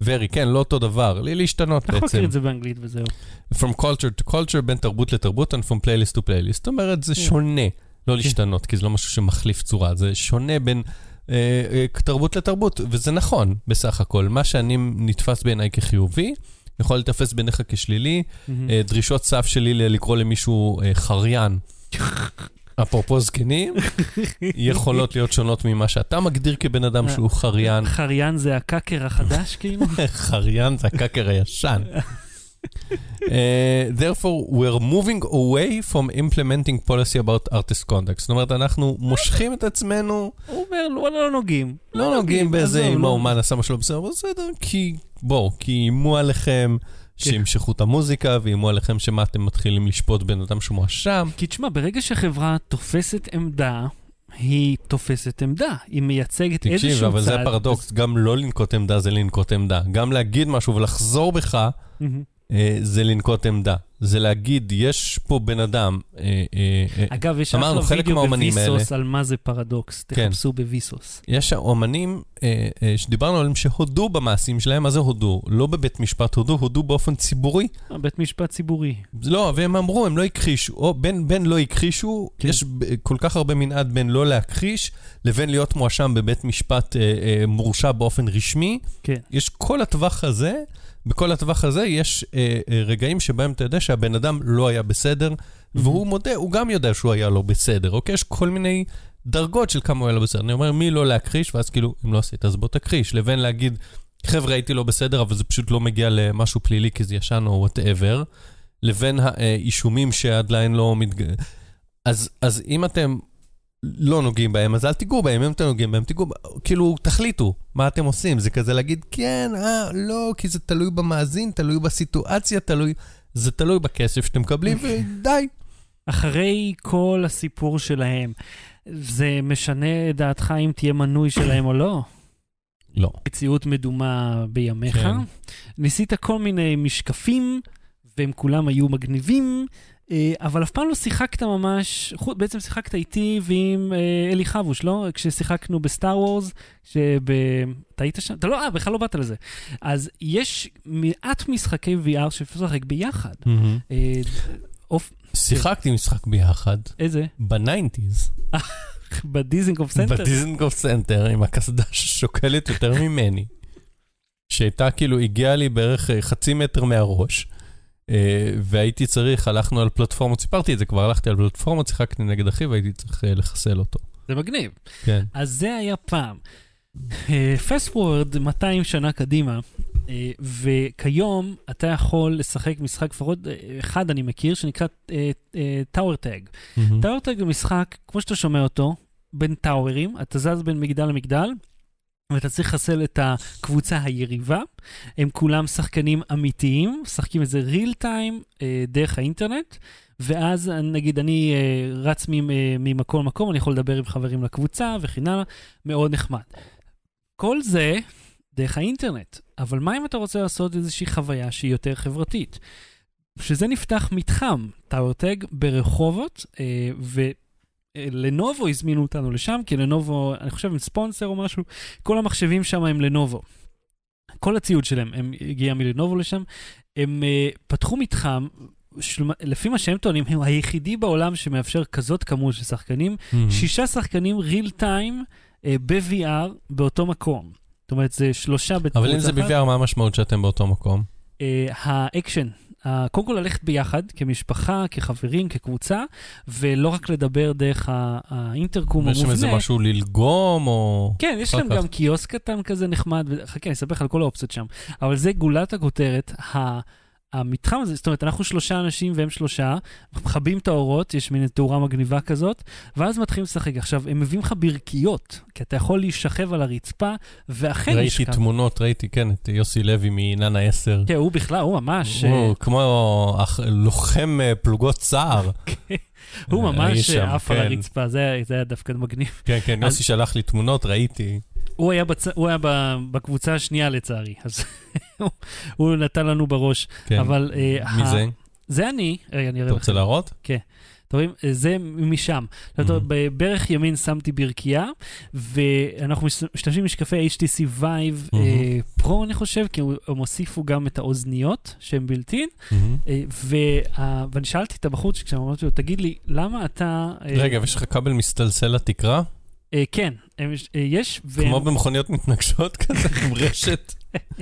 ורי, כן, לא אותו דבר, להשתנות יכול בעצם. להכיר את זה באנגלית וזהו. From culture to culture, בין תרבות לתרבות, and from playlist to playlist. זאת אומרת, זה כן. שונה, לא להשתנות, כי זה לא משהו שמחליף צורה, זה שונה בין תרבות לתרבות, וזה נכון, בסך הכל. מה שאני נתפס בעיניי כחיובי, יכול להתפס בעיניך כשלילי. אה, דרישות סף שלי לקרוא למישהו אה, חריין, אפרופו זקנים, יכולות להיות שונות ממה שאתה מגדיר כבן אדם שהוא חריין. חריין זה הקאקר החדש כאילו? חריין זה הקאקר הישן. Uh, therefore, we're moving away from implementing policy about artist conduct. זאת אומרת, אנחנו מושכים את עצמנו, הוא אומר, לא לא נוגעים. לא נוגעים עזוב, אם לא- האומן עשה משהו לא בסדר, בסדר, כי בואו, כי איימו עליכם שימשכו את המוזיקה, ואיימו עליכם שמה אתם מתחילים לשפוט בן אדם שמואשם. כי תשמע, ברגע שחברה תופסת עמדה, היא תופסת עמדה. היא מייצגת איזשהו צד. תקשיב, אבל זה הפרדוקס, גם לא לנקוט עמדה זה לנקוט עמדה. גם להגיד משהו ולחזור בך, זה לנקוט עמדה. זה להגיד, יש פה בן אדם, אה, אה, אה, אגב, יש אמרנו, אחלה וידאו בוויסוס על מה זה פרדוקס. כן. תחפשו בוויסוס. יש אומנים אה, אה, שדיברנו עליהם שהודו במעשים שלהם, מה זה הודו? לא בבית משפט הודו, הודו באופן ציבורי. אה, בית משפט ציבורי. לא, והם אמרו, הם לא הכחישו, או בין, בין לא הכחישו, כן. יש כל כך הרבה מנעד בין לא להכחיש, לבין להיות מואשם בבית משפט אה, אה, מורשע באופן רשמי. כן. יש כל הטווח הזה, בכל הטווח הזה יש אה, אה, רגעים שבהם אתה יודע שהבן אדם לא היה בסדר, והוא מודה, הוא גם יודע שהוא היה לא בסדר, אוקיי? יש כל מיני דרגות של כמה הוא היה לא בסדר. אני אומר, מי לא להכחיש, ואז כאילו, אם לא עשית, אז בוא תכחיש. לבין להגיד, חבר'ה, הייתי לא בסדר, אבל זה פשוט לא מגיע למשהו פלילי כי זה ישן או whatever, לבין האישומים שעדיין לא מתג... אז, אז אם אתם לא נוגעים בהם, אז אל תיגעו בהם, אם אתם נוגעים בהם, תיגעו. כאילו, תחליטו מה אתם עושים. זה כזה להגיד, כן, אה, לא, כי זה תלוי במאזין, תלוי בסיטואציה, תלוי... זה תלוי בכסף שאתם מקבלים, ודי. אחרי כל הסיפור שלהם, זה משנה את דעתך אם תהיה מנוי שלהם או לא? לא. מציאות מדומה בימיך. כן. ניסית כל מיני משקפים, והם כולם היו מגניבים, אבל אף פעם לא שיחקת ממש, בעצם שיחקת איתי ועם אה, אלי חבוש, לא? כששיחקנו בסטאר וורס, שב... אתה היית שם? אתה לא, אה, בכלל לא באת לזה. אז יש מעט משחקי VR שאפשר לשחק ביחד. אה, שיחקתי משחק ביחד, איזה? ב nineties, בדיזינגוף סנטר? בדיזנגוף סנטר, עם הקסדה ששוקלת יותר ממני, שהייתה כאילו, הגיעה לי בערך אה, חצי מטר מהראש, אה, והייתי צריך, הלכנו על פלטפורמות, סיפרתי את זה כבר, הלכתי על פלטפורמות, שיחקתי נגד אחי והייתי צריך אה, לחסל אותו. זה מגניב. כן. אז זה היה פעם. fast forward 200 שנה קדימה, אה, וכיום אתה יכול לשחק משחק, לפחות אה, אחד אני מכיר, שנקרא Tower Tag. Tower Tag זה משחק, כמו שאתה שומע אותו, בין tower ים, אתה זז בין מגדל למגדל, ואתה צריך לחסל את הקבוצה היריבה. הם כולם שחקנים אמיתיים, משחקים את זה real time אה, דרך האינטרנט, ואז נגיד אני אה, רץ אה, ממקום למקום, אני יכול לדבר עם חברים לקבוצה וכן הלאה, מאוד נחמד. כל זה דרך האינטרנט, אבל מה אם אתה רוצה לעשות איזושהי חוויה שהיא יותר חברתית? בשביל זה נפתח מתחם טאוורטג ברחובות, ו... לנובו הזמינו אותנו לשם, כי לנובו, אני חושב עם ספונסר או משהו, כל המחשבים שם הם לנובו. כל הציוד שלהם הם הגיע מלנובו לשם. הם uh, פתחו מתחם, של, לפי מה שהם טוענים, הם היחידי בעולם שמאפשר כזאת כמות של שחקנים, Mhm. שישה שחקנים real time uh, ב-VR באותו מקום. זאת אומרת, זה שלושה בקבוצה אבל אם זה ב-VR, מה המשמעות שאתם באותו מקום? uh, האקשן, קודם כל ללכת ביחד, כמשפחה, כחברים, כקבוצה, ולא רק לדבר דרך האינטרקום יש שם איזה המובנה. משהו ללגום, או... כן, יש להם. גם קיוסק קטן כזה נחמד, חכה, אני אספר לך על כל האופציות שם. אבל זה גולת הכותרת, ה- המתחם הזה, זאת אומרת, אנחנו שלושה אנשים והם שלושה, מכבים את האורות, יש מין תאורה מגניבה כזאת, ואז מתחילים לשחק. עכשיו, הם מביאים לך ברכיות, כי אתה יכול להישכב על הרצפה, ואכן ראיתי לשכב. תמונות, ראיתי, כן, את יוסי לוי מננה 10. כן, הוא בכלל, הוא ממש... הוא כמו אח- לוחם אה, פלוגות סער. הוא האיש ממש עף על כן. הרצפה, זה היה דווקא מגניב. כן, כן, יוסי שלח לי תמונות, ראיתי. הוא היה, בצ... הוא היה ב... בקבוצה השנייה לצערי, אז הוא- נתן לנו בראש. כן. אבל... אה, מי זה? זה אני, רגע, אני אראה אתה לך. רוצה להראות? אתם רואים? אה, זה משם. Mhm. בברך ימין שמתי ברכייה, ואנחנו מש- משתמשים במשקפי HTC Vive אה, פרו, אני חושב, כי הם הוסיפו גם את האוזניות שהן וה- ואני שאלתי את הבחור כשאמרתי לו, תגיד לי, למה אתה... רגע, ויש לך כבל מסתלסל לתקרה? כן, יש, והם- כמו במכוניות מתנגשות כזה, עם רשת.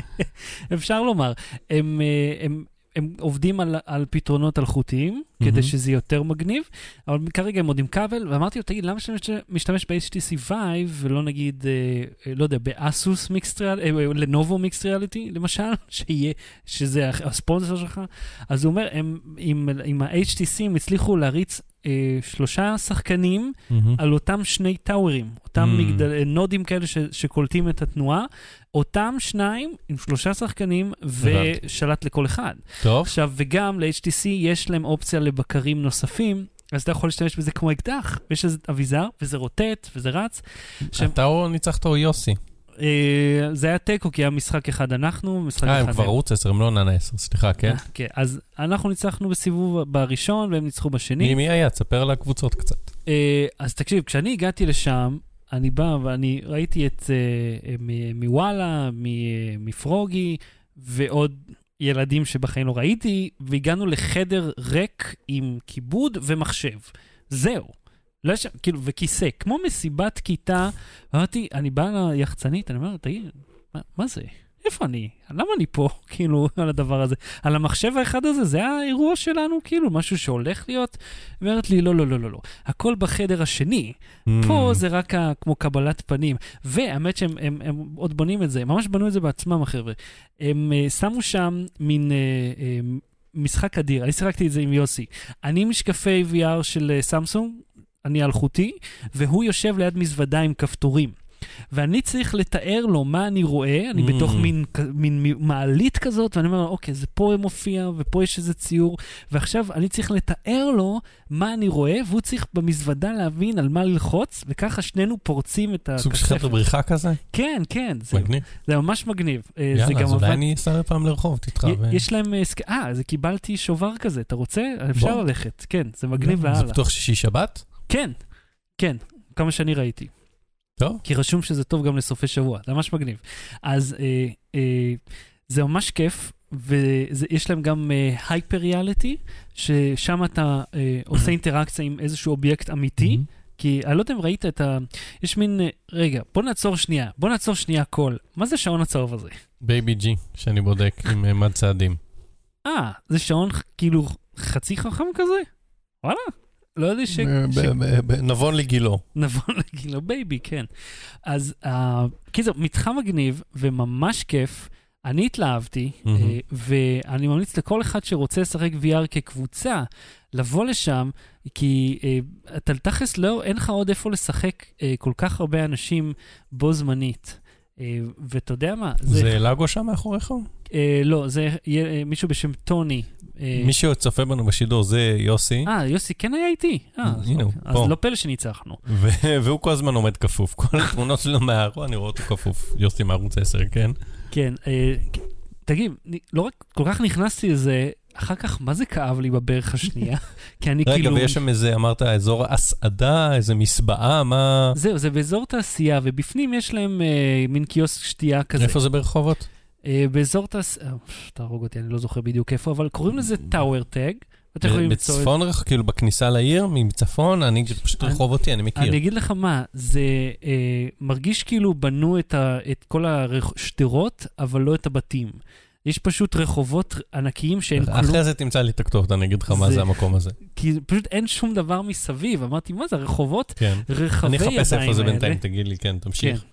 אפשר לומר, הם, אה, הם, הם עובדים על, על פתרונות אלחוטיים, mm-hmm. כדי. שזה יותר מגניב, אבל כרגע הם עוד עם כבל, ואמרתי לו, תגיד, למה שאתה משת- משתמש ב-HTC Vive, ולא נגיד, אה, אה, לא יודע, באסוס מיקסט ריאליטי, לנובו מיקסט ריאליטי, למשל, שיהיה, שזה הספונסר שלך? אז הוא אומר, הם, עם, עם ה-HTC הם הצליחו להריץ אה, שלושה שחקנים מהמם. על אותם שני טאוורים, אותם Mm. מגדל, נודים כאלה ש, שקולטים את התנועה, אותם שניים עם שלושה שחקנים. ושלט לכל אחד. טוב. עכשיו, וגם ל-HTC יש להם אופציה לבקרים נוספים, אז אתה יכול להשתמש בזה כמו אקדח, ויש איזה אביזר, וזה רוטט, וזה רץ. עכשיו, אתה או ניצחת או יוסי. אה, זה היה תיקו, כי היה משחק אחד אנחנו, משחק אה, אחד הם כבר ערוץ 10, הם לא ננה 10, סליחה, כן? אה, כן, אז אנחנו ניצחנו בסיבוב בראשון, והם ניצחו בשני. מי היה? תספר על הקבוצות קצת. אה, אז תקשיב, כשאני הגעתי לשם, אני בא ואני ראיתי את אה, מוואלה, מפרוגי, ועוד ילדים שבחיים לא ראיתי, והגענו לחדר ריק עם כיבוד ומחשב. זהו. לא יש, כאילו, וכיסא, כמו מסיבת כיתה. אמרתי, אני בא ליחצנית, אני אומר, תגיד, מה, מה זה? איפה אני? למה אני פה, כאילו, על הדבר הזה? על המחשב האחד הזה, זה האירוע שלנו, כאילו, משהו שהולך להיות? אומרת לי, לא, לא, לא, לא, לא. הכל בחדר השני. פה Mm. זה רק ה- כמו קבלת פנים. והאמת שהם הם, הם עוד בונים את זה, הם ממש בנו את זה בעצמם, החבר'ה. הם uh, שמו שם מין uh, uh, משחק אדיר, אני שיחקתי את זה עם יוסי. אני עם משקפי VR של סמסונג, אני אלחוטי, והוא יושב ליד מזוודה עם כפתורים. ואני צריך לתאר לו מה אני רואה, אני Mm. בתוך מין, מין מ- מעלית כזאת, ואני אומר לו, אוקיי, זה פה מופיע, ופה יש איזה ציור, ועכשיו אני צריך לתאר לו מה אני רואה, והוא צריך במזוודה להבין על מה ללחוץ, וככה שנינו פורצים את סוג של הכספת. חדר בריחה כזה? כן, כן, זה, מגניב. זה ממש מגניב. אה, זה יאללה, אז אולי עבד- אני אסע פעם לרחוב. י- יש להם, אה, סק- אה, אז קיבלתי שובר כזה, אתה רוצה? אפשר בוא. ללכת, כן, זה מגניב זה לאללה. פתוח שישי שבת? כן, כן, כמה שאני ראיתי. טוב. כי רשום שזה טוב גם לסופי שבוע, זה ממש מגניב. אז אה, אה, זה ממש כיף, ויש להם גם hyper reality, ששם אתה אה, עושה אינטראקציה עם איזשהו אובייקט אמיתי, כי אני לא יודע אם ראית את ה... יש מין... אה, רגע, בוא נעצור שנייה, בוא נעצור שנייה הכל. מה זה שעון הצהוב הזה? Baby-G, שאני בודק עם אה, מד צעדים. אה, זה שעון כאילו חצי חכם כזה? וואלה, לא ידעתי ש... נבון לגילו. נבון לגילו בייבי, כן. אז קיצור, מתחם מגניב וממש כיף. אני התלהבתי. אה, ואני ממליץ לכל אחד שרוצה לשחק VR כקבוצה, לבוא לשם, כי אה, אתה תכלס לא, אין לך עוד איפה לשחק כל כך הרבה אנשים בו זמנית. אה, ואתה יודע מה? זה לגו שם מאחוריך? אה, לא, זה יהיה, אה, מישהו בשם טוני. אה, מי שצופה בנו בשידור זה יוסי, אה, יוסי כן היה איתי? אה, הנה הוא, אוקיי. אז פה. לא פלא שניצחנו. והוא כל הזמן עומד כפוף. כל התמונות שלו מהאירוע, אני רואה אותו כפוף. יוסי מערוץ 10, כן? כן, אה, תגיד, לא רק כל כך נכנסתי לזה, אחר כך, מה זה כאב לי בברך השנייה? כי אני רגע, כאילו... ויש שם איזה, אמרת, אזור הסעדה, איזה מסבעה, מה... זהו, זה באזור תעשייה, ובפנים יש להם אה, מין קיוסק שתייה כזה. איפה זה ברחובות? אה, באזור תעשייה, אה, תהרוג אותי, אני לא זוכר בדיוק איפה, אבל קוראים לזה טאוור טג. אתם יכולים למצוא את זה. בצפון, כאילו בכניסה לעיר, מצפון, אני פשוט אני- רחובותי, אני מכיר. אני אגיד לך מה, זה אה, מרגיש כאילו בנו את, ה, את כל השדרות, אבל לא את הבתים. יש פשוט רחובות ענקיים שאין כלום, אחרי זה תמצא לי את הכתובת, אני אגיד לך מה זה- המקום הזה. כי פשוט אין שום דבר מסביב. אמרתי, מה זה, הרחובות כן. רחבי אני ידיים האלה. אחפש איפה זה בינתיים, תגיד לי, כן, תמשיך.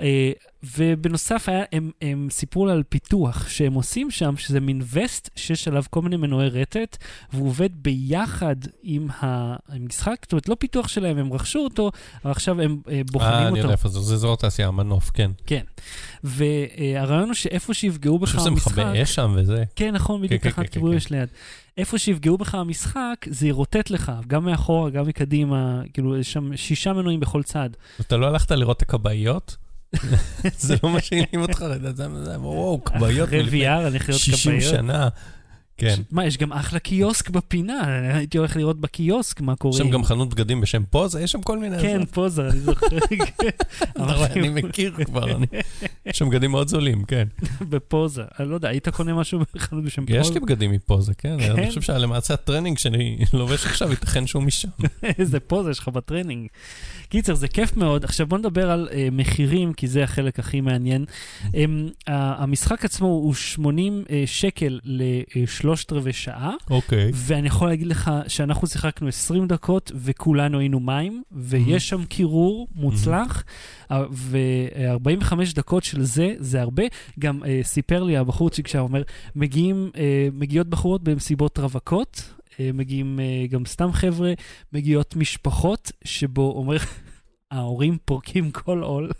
אה, ובנוסף, היה, הם, הם סיפרו על פיתוח שהם עושים שם, שזה מין וסט שיש עליו כל מיני מנועי רטט, והוא עובד ביחד עם המשחק, זאת אומרת, לא פיתוח שלהם, הם רכשו אותו, אבל עכשיו הם אה, אה, בוחנים אני אותו. יודע איפה זה, זה אזור התעשייה, המנוף, כן. כן. והרעיון הוא שאיפה שיפגעו אני בך. מכבי אש שם וזה. כן, נכון, בדיוק כן, תחנת כן, כיבוי כן, אש ליד. איפה שיפגעו בך המשחק, זה ירוטט לך, גם מאחורה, גם מקדימה, כאילו, יש שם שישה מנועים בכל צד. אתה לא הלכת לראות את הכבאיות? זה לא מה שהעניין אותך, זה- זה- וואו, כבאיות אחרי VR, אני לראות 60 כבאיות. שנה. כן. מה, יש גם אחלה קיוסק בפינה, הייתי הולך לראות בקיוסק מה קורה. יש שם גם חנות בגדים בשם פוזה, יש שם כל מיני... כן, פוזה, אני זוכר. רואה, אני מכיר כבר, אני- יש שם בגדים מאוד זולים, כן. בפוזה. אני לא יודע, היית קונה משהו בחנות בשם יש פוזה? לי בגדים מפוזה, כן? כן? אני חושב שלמעשה הטרנינג שאני לובש עכשיו, ייתכן שהוא משם. איזה פוזה יש לך בטרנינג. קיצר, זה כיף מאוד. עכשיו בוא נדבר על uh, מחירים, כי זה החלק הכי מעניין. Um, המשחק עצמו הוא 80 uh, שקל לשלושת רבעי שעה, אוקיי. ואני יכול להגיד לך שאנחנו שיחקנו 20 דקות וכולנו היינו מים, ויש שם קירור מוצלח, ו-45 דקות של זה, זה הרבה. גם uh, סיפר לי הבחורצ'יק שם, אומר, מגיעים, uh, מגיעות בחורות במסיבות רווקות, אה, מגיעים אה, גם סתם חבר'ה, מגיעות משפחות, שבו אומר, ההורים פורקים כל עול,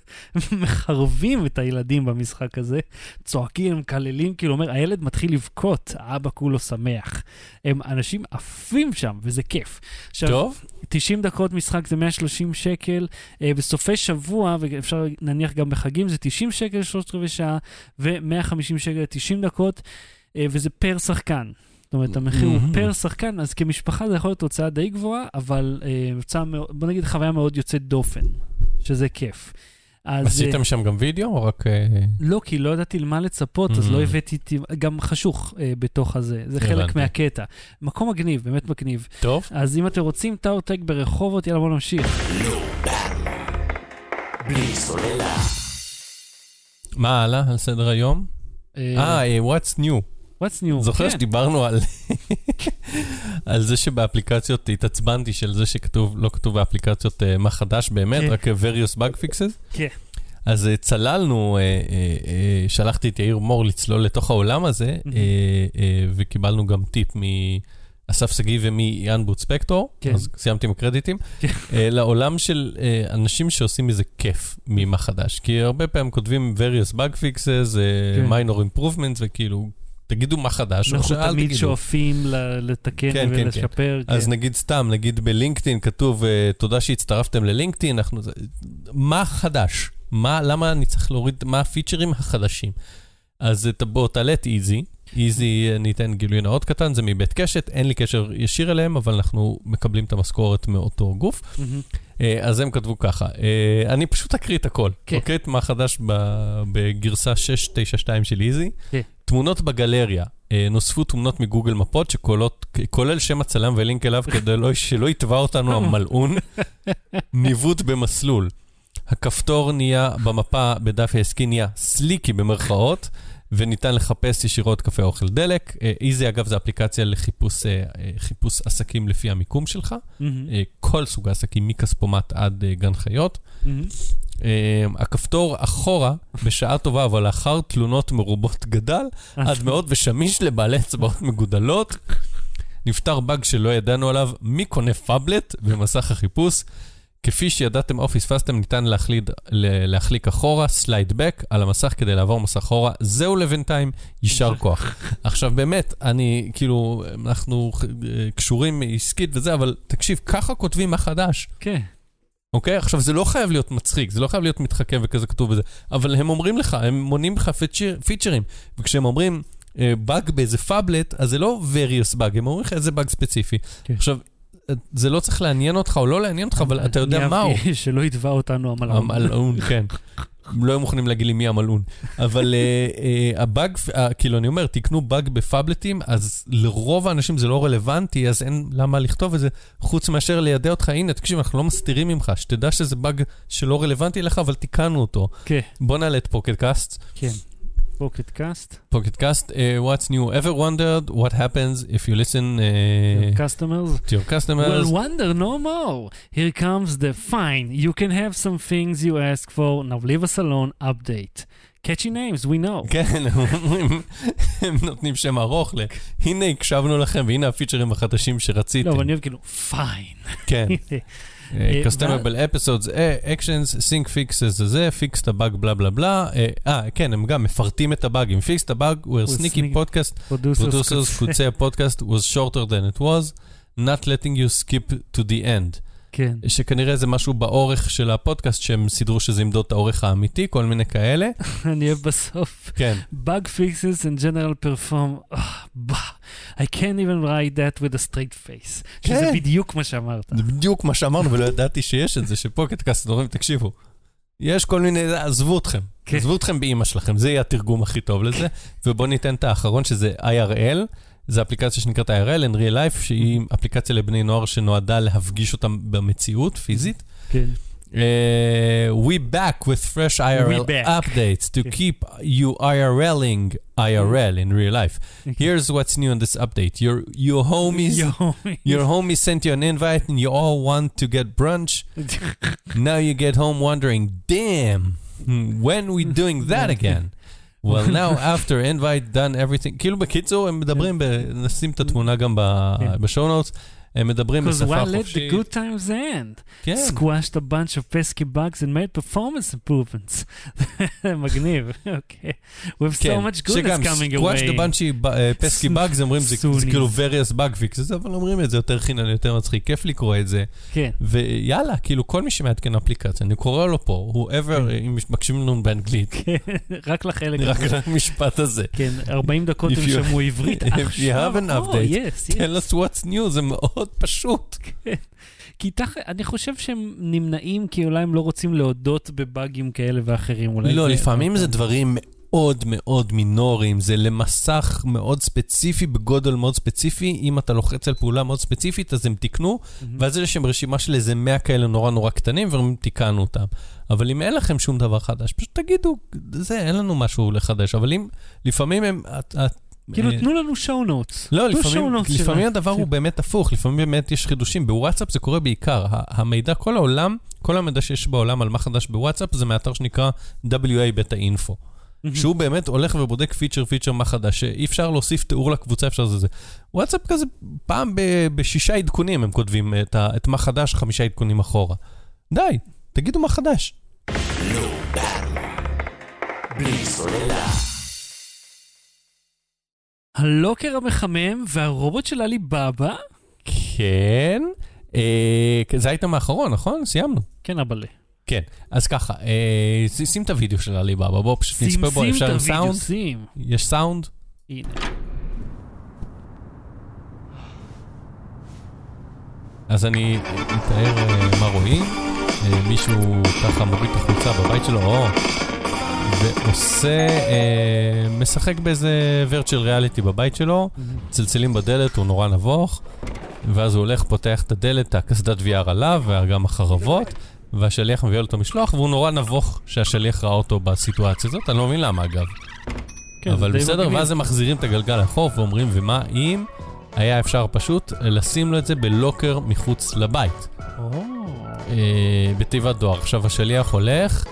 מחרבים את הילדים במשחק הזה, צועקים, מקללים, כאילו אומר, הילד מתחיל לבכות, האבא כולו שמח. הם אנשים עפים שם, וזה כיף. עכשיו, טוב, 90 דקות משחק זה 130 שקל, אה, בסופי שבוע, ואפשר נניח גם בחגים, זה 90 שקל שלושת רבעי שעה, ו-150 שקל 90 דקות, אה, וזה פר שחקן. זאת אומרת, המחיר הוא. פר שחקן, אז כמשפחה זה יכול להיות הוצאה די גבוהה, אבל אה, הוצאה, בוא נגיד חוויה מאוד יוצאת דופן, שזה כיף. אז, אה, עשיתם שם גם וידאו או רק... אה, לא, כי לא ידעתי למה לצפות, אז. לא הבאתי, גם חשוך בתוך הזה, זה חלק. מהקטע. מקום מגניב, באמת מגניב. טוב, אז אם אתם רוצים טאוטק ברחובות, יאללה בואו נמשיך. בלי סוללה. מה הלאה על סדר היום? אה, what's new. What's new? זוכר כן. שדיברנו על על זה שבאפליקציות התעצבנתי של זה שכתוב, לא כתוב באפליקציות אה, מה חדש באמת, כן. רק אה, various bug fixes. כן. אז אה, צללנו, שלחתי את יאיר מור לצלול לתוך העולם הזה, אה, וקיבלנו גם טיפ מאסף שגיא ומיאן בוט ספקטור, כן. אז סיימתי עם הקרדיטים, כן. אה, לעולם של אנשים שעושים מזה כיף ממה חדש. כי הרבה פעמים כותבים various bug fixes, כן. minor improvements, וכאילו, תגידו מה חדש, או אנחנו תמיד תגידו. שואפים לתקן כן, כן, ולשפר. אז כן. נגיד סתם, נגיד בלינקדאין כתוב, אה, תודה שהצטרפתם ללינקדאין, אנחנו... מה חדש? מה, למה אני צריך להוריד, מה הפיצ'רים החדשים? אז בוא, תעלה את איזי. איזי, אני אתן גילוי נאות קטן, זה מבית קשת, אין לי קשר ישיר אליהם, אבל אנחנו מקבלים את המשכורת מאותו גוף. אה, אז הם כתבו ככה, אה, אני פשוט אקריא את הכל, כן. אוקיי? את מה חדש בגרסה 692 של איזי. כן. תמונות בגלריה, אה, נוספו תמונות מגוגל מפות שכוללות, כולל שם הצלם ולינק אליו כדי לא, שלא יתבע אותנו המלעון. ניווט במסלול. הכפתור נהיה במפה בדף העסקי נהיה סליקי במרכאות, וניתן לחפש ישירות קפה אוכל דלק. אה, איזי אגב זה אפליקציה לחיפוש אה, חיפוש עסקים לפי המיקום שלך. כל סוג העסקים, מכספומט עד גן חיות. אה, הכפתור אחורה, בשעה טובה, אבל לאחר תלונות מרובות גדל, עד מאוד ושמיש לבעלי אצבעות מגודלות. נפתר באג שלא ידענו עליו, מי קונה פאבלט במסך החיפוש? כפי שידעתם או פספסתם, ניתן להחליד, להחליק אחורה, slide back על המסך כדי לעבור מסך אחורה. זהו לבינתיים, יישר כוח. עכשיו באמת, אני, כאילו, אנחנו אה, קשורים עסקית וזה, אבל תקשיב, ככה כותבים מה חדש. כן. אוקיי? עכשיו, זה לא חייב להיות מצחיק, זה לא חייב להיות מתחכם וכזה כתוב בזה, אבל הם אומרים לך, הם מונים לך פיצ'ר, פיצ'רים, וכשהם אומרים אה, באג באיזה פאבלט, אז זה לא various באג, הם אומרים לך איזה באג ספציפי. כן. עכשיו, אה, זה לא צריך לעניין אותך או לא לעניין אותך, אבל אתה יודע אני מה הוא. אהבתי שלא יתבע אותנו המלאון. המלעון, כן. לא היו מוכנים להגיד לי מי המלעון. אבל אה, אה, הבאג, אה, כאילו, אני אומר, תקנו באג בפאבלטים, אז לרוב האנשים זה לא רלוונטי, אז אין למה לכתוב את זה, חוץ מאשר לידע אותך, הנה, תקשיב, אנחנו לא מסתירים ממך, שתדע שזה באג שלא רלוונטי לך, אבל תיקנו אותו. כן, בוא נעלה את Pocket Cast. כן. Pocket Cast, Pocket Cast, what's new? ever wondered what happens if you listen uh, customers. to your customers? Well, wonder no more. Here comes the fine. You can have some things you asked for. Now leave us alone. Update. Catchy names, we know. כן, הם נותנים שם ארוך ל... הנה הקשבנו לכם, והנה הפיצ'רים החדשים שרציתם. לא, אבל אני אוהב כאילו, fine. כן. אה, customizable episodes, actions, sync fixes זה, fixed a bug בלה בלה בלה. אה, כן, הם גם מפרטים את הבאגים. fixed a bug, where we're sneaky sneaky podcast, Producers. producers could say a podcast was shorter than it was, not letting you skip to the end. כן. שכנראה זה משהו באורך של הפודקאסט, שהם סידרו שזה ימדוד את האורך האמיתי, כל מיני כאלה. אני אוהב בסוף. כן. Bug fixes and general perform. Bah. I can't even write that with a straight face. שזה כן. בדיוק מה שאמרת. זה בדיוק מה שאמרנו, ולא ידעתי שיש את זה, שפוקט קאסט אומרים, תקשיבו, יש כל מיני, עזבו אתכם, כן. עזבו אתכם באימא שלכם, זה יהיה התרגום הכי טוב לזה, ובואו ניתן את האחרון, שזה IRL, זו אפליקציה שנקראת IRL, in real life, שהיא אפליקציה לבני נוער שנועדה להפגיש אותם במציאות, פיזית. כן. Uh, we back with fresh IRL updates to Okay. keep you IRLing IRL in real life. Okay. Here's what's new in this update. Your your homies Yo. your homie sent you an invite and you all want to get brunch. Now you get home wondering, damn, hmm, when we doing that again? Well, now after invite done everything, כאילו בקיצור, הם מדברים, ב- נשים את התמונה גם כן. בשואו נוטס, הם מדברים Because בשפה why let the חופשית. good times end? כן, Squashed a bunch of pesky bugs and made performance improvements. מגניב, אוקיי. With so כן, much שגם goodness coming squash the away. bunchy פסקי ס- באגס, אומרים, זה זה. כאילו various bug fixes, אבל אומרים את זה יותר חינן, יותר מצחיק, כיף לקרוא את זה. כן. ויאללה, כאילו כל מי שמעדכן אפליקציה, אני קורא לו פה, whoever, אם מקשיבים לנו באנגלית, כן, רק לחלק רק הזה. המשפט הזה. כן, 40 דקות הם שמעו עברית if you have an Oh, update, tell us what's new, זה מאוד פשוט. כי תח... אני חושב שהם נמנעים כי אולי הם לא רוצים להודות בבאגים כאלה ואחרים. אולי לא, זה- לפעמים זה דברים מאוד מאוד מינוריים, זה למסך מאוד ספציפי, בגודל מאוד ספציפי, אם אתה לוחץ על פעולה מאוד ספציפית, אז הם תיקנו, מהמם. ואז יש שם רשימה של איזה 100 כאלה נורא נורא קטנים, והם תיקנו אותם. אבל אם אין לכם שום דבר חדש, פשוט תגידו, זה, אין לנו משהו לחדש. אבל אם, לפעמים הם... כאילו, תנו לנו show notes. לא, לפעמים, show notes לפעמים. הדבר הוא באמת הפוך, לפעמים באמת יש חידושים. בוואטסאפ זה קורה בעיקר. המידע, כל העולם, כל המידע שיש בעולם על מה חדש בוואטסאפ, זה מאתר שנקרא WABetaInfo. שהוא באמת הולך ובודק פיצ'ר פיצ'ר מה חדש, שאי אפשר להוסיף תיאור לקבוצה, אפשר זה זה. וואטסאפ כזה, פעם ב- בשישה עדכונים הם כותבים את, ה- את מה חדש, חמישה עדכונים אחורה. די, תגידו מה חדש. בלי סוללה. הלוקר המחמם והרובוט של עליבאבא. כן, אה, זה האייטם האחרון, נכון? סיימנו. כן, אבאלה. כן, אז ככה, אה, שים את הוידאו של עליבאבא, בוא פשוט נצפה בו, אפשר עם סאונד? שים. יש סאונד? הנה. אז אני אתאר אה, מה רואים. אה, מישהו ככה מוריד את החולצה בבית שלו, או, ועושה, אה, משחק באיזה virtual reality בבית שלו, צלצלים בדלת, הוא נורא נבוך, ואז הוא הולך, פותח את הדלת, הקסדת VR עליו, וגם החרבות, והשליח מביא לו את המשלוח, והוא נורא נבוך שהשליח ראה אותו בסיטואציה הזאת, אני לא מבין למה אגב. כן, אבל בסדר, מגניב. ואז הם מחזירים את הגלגל לחוף ואומרים, ומה אם היה אפשר פשוט לשים לו את זה בלוקר מחוץ לבית, אה, בתיבת דואר. עכשיו השליח הולך,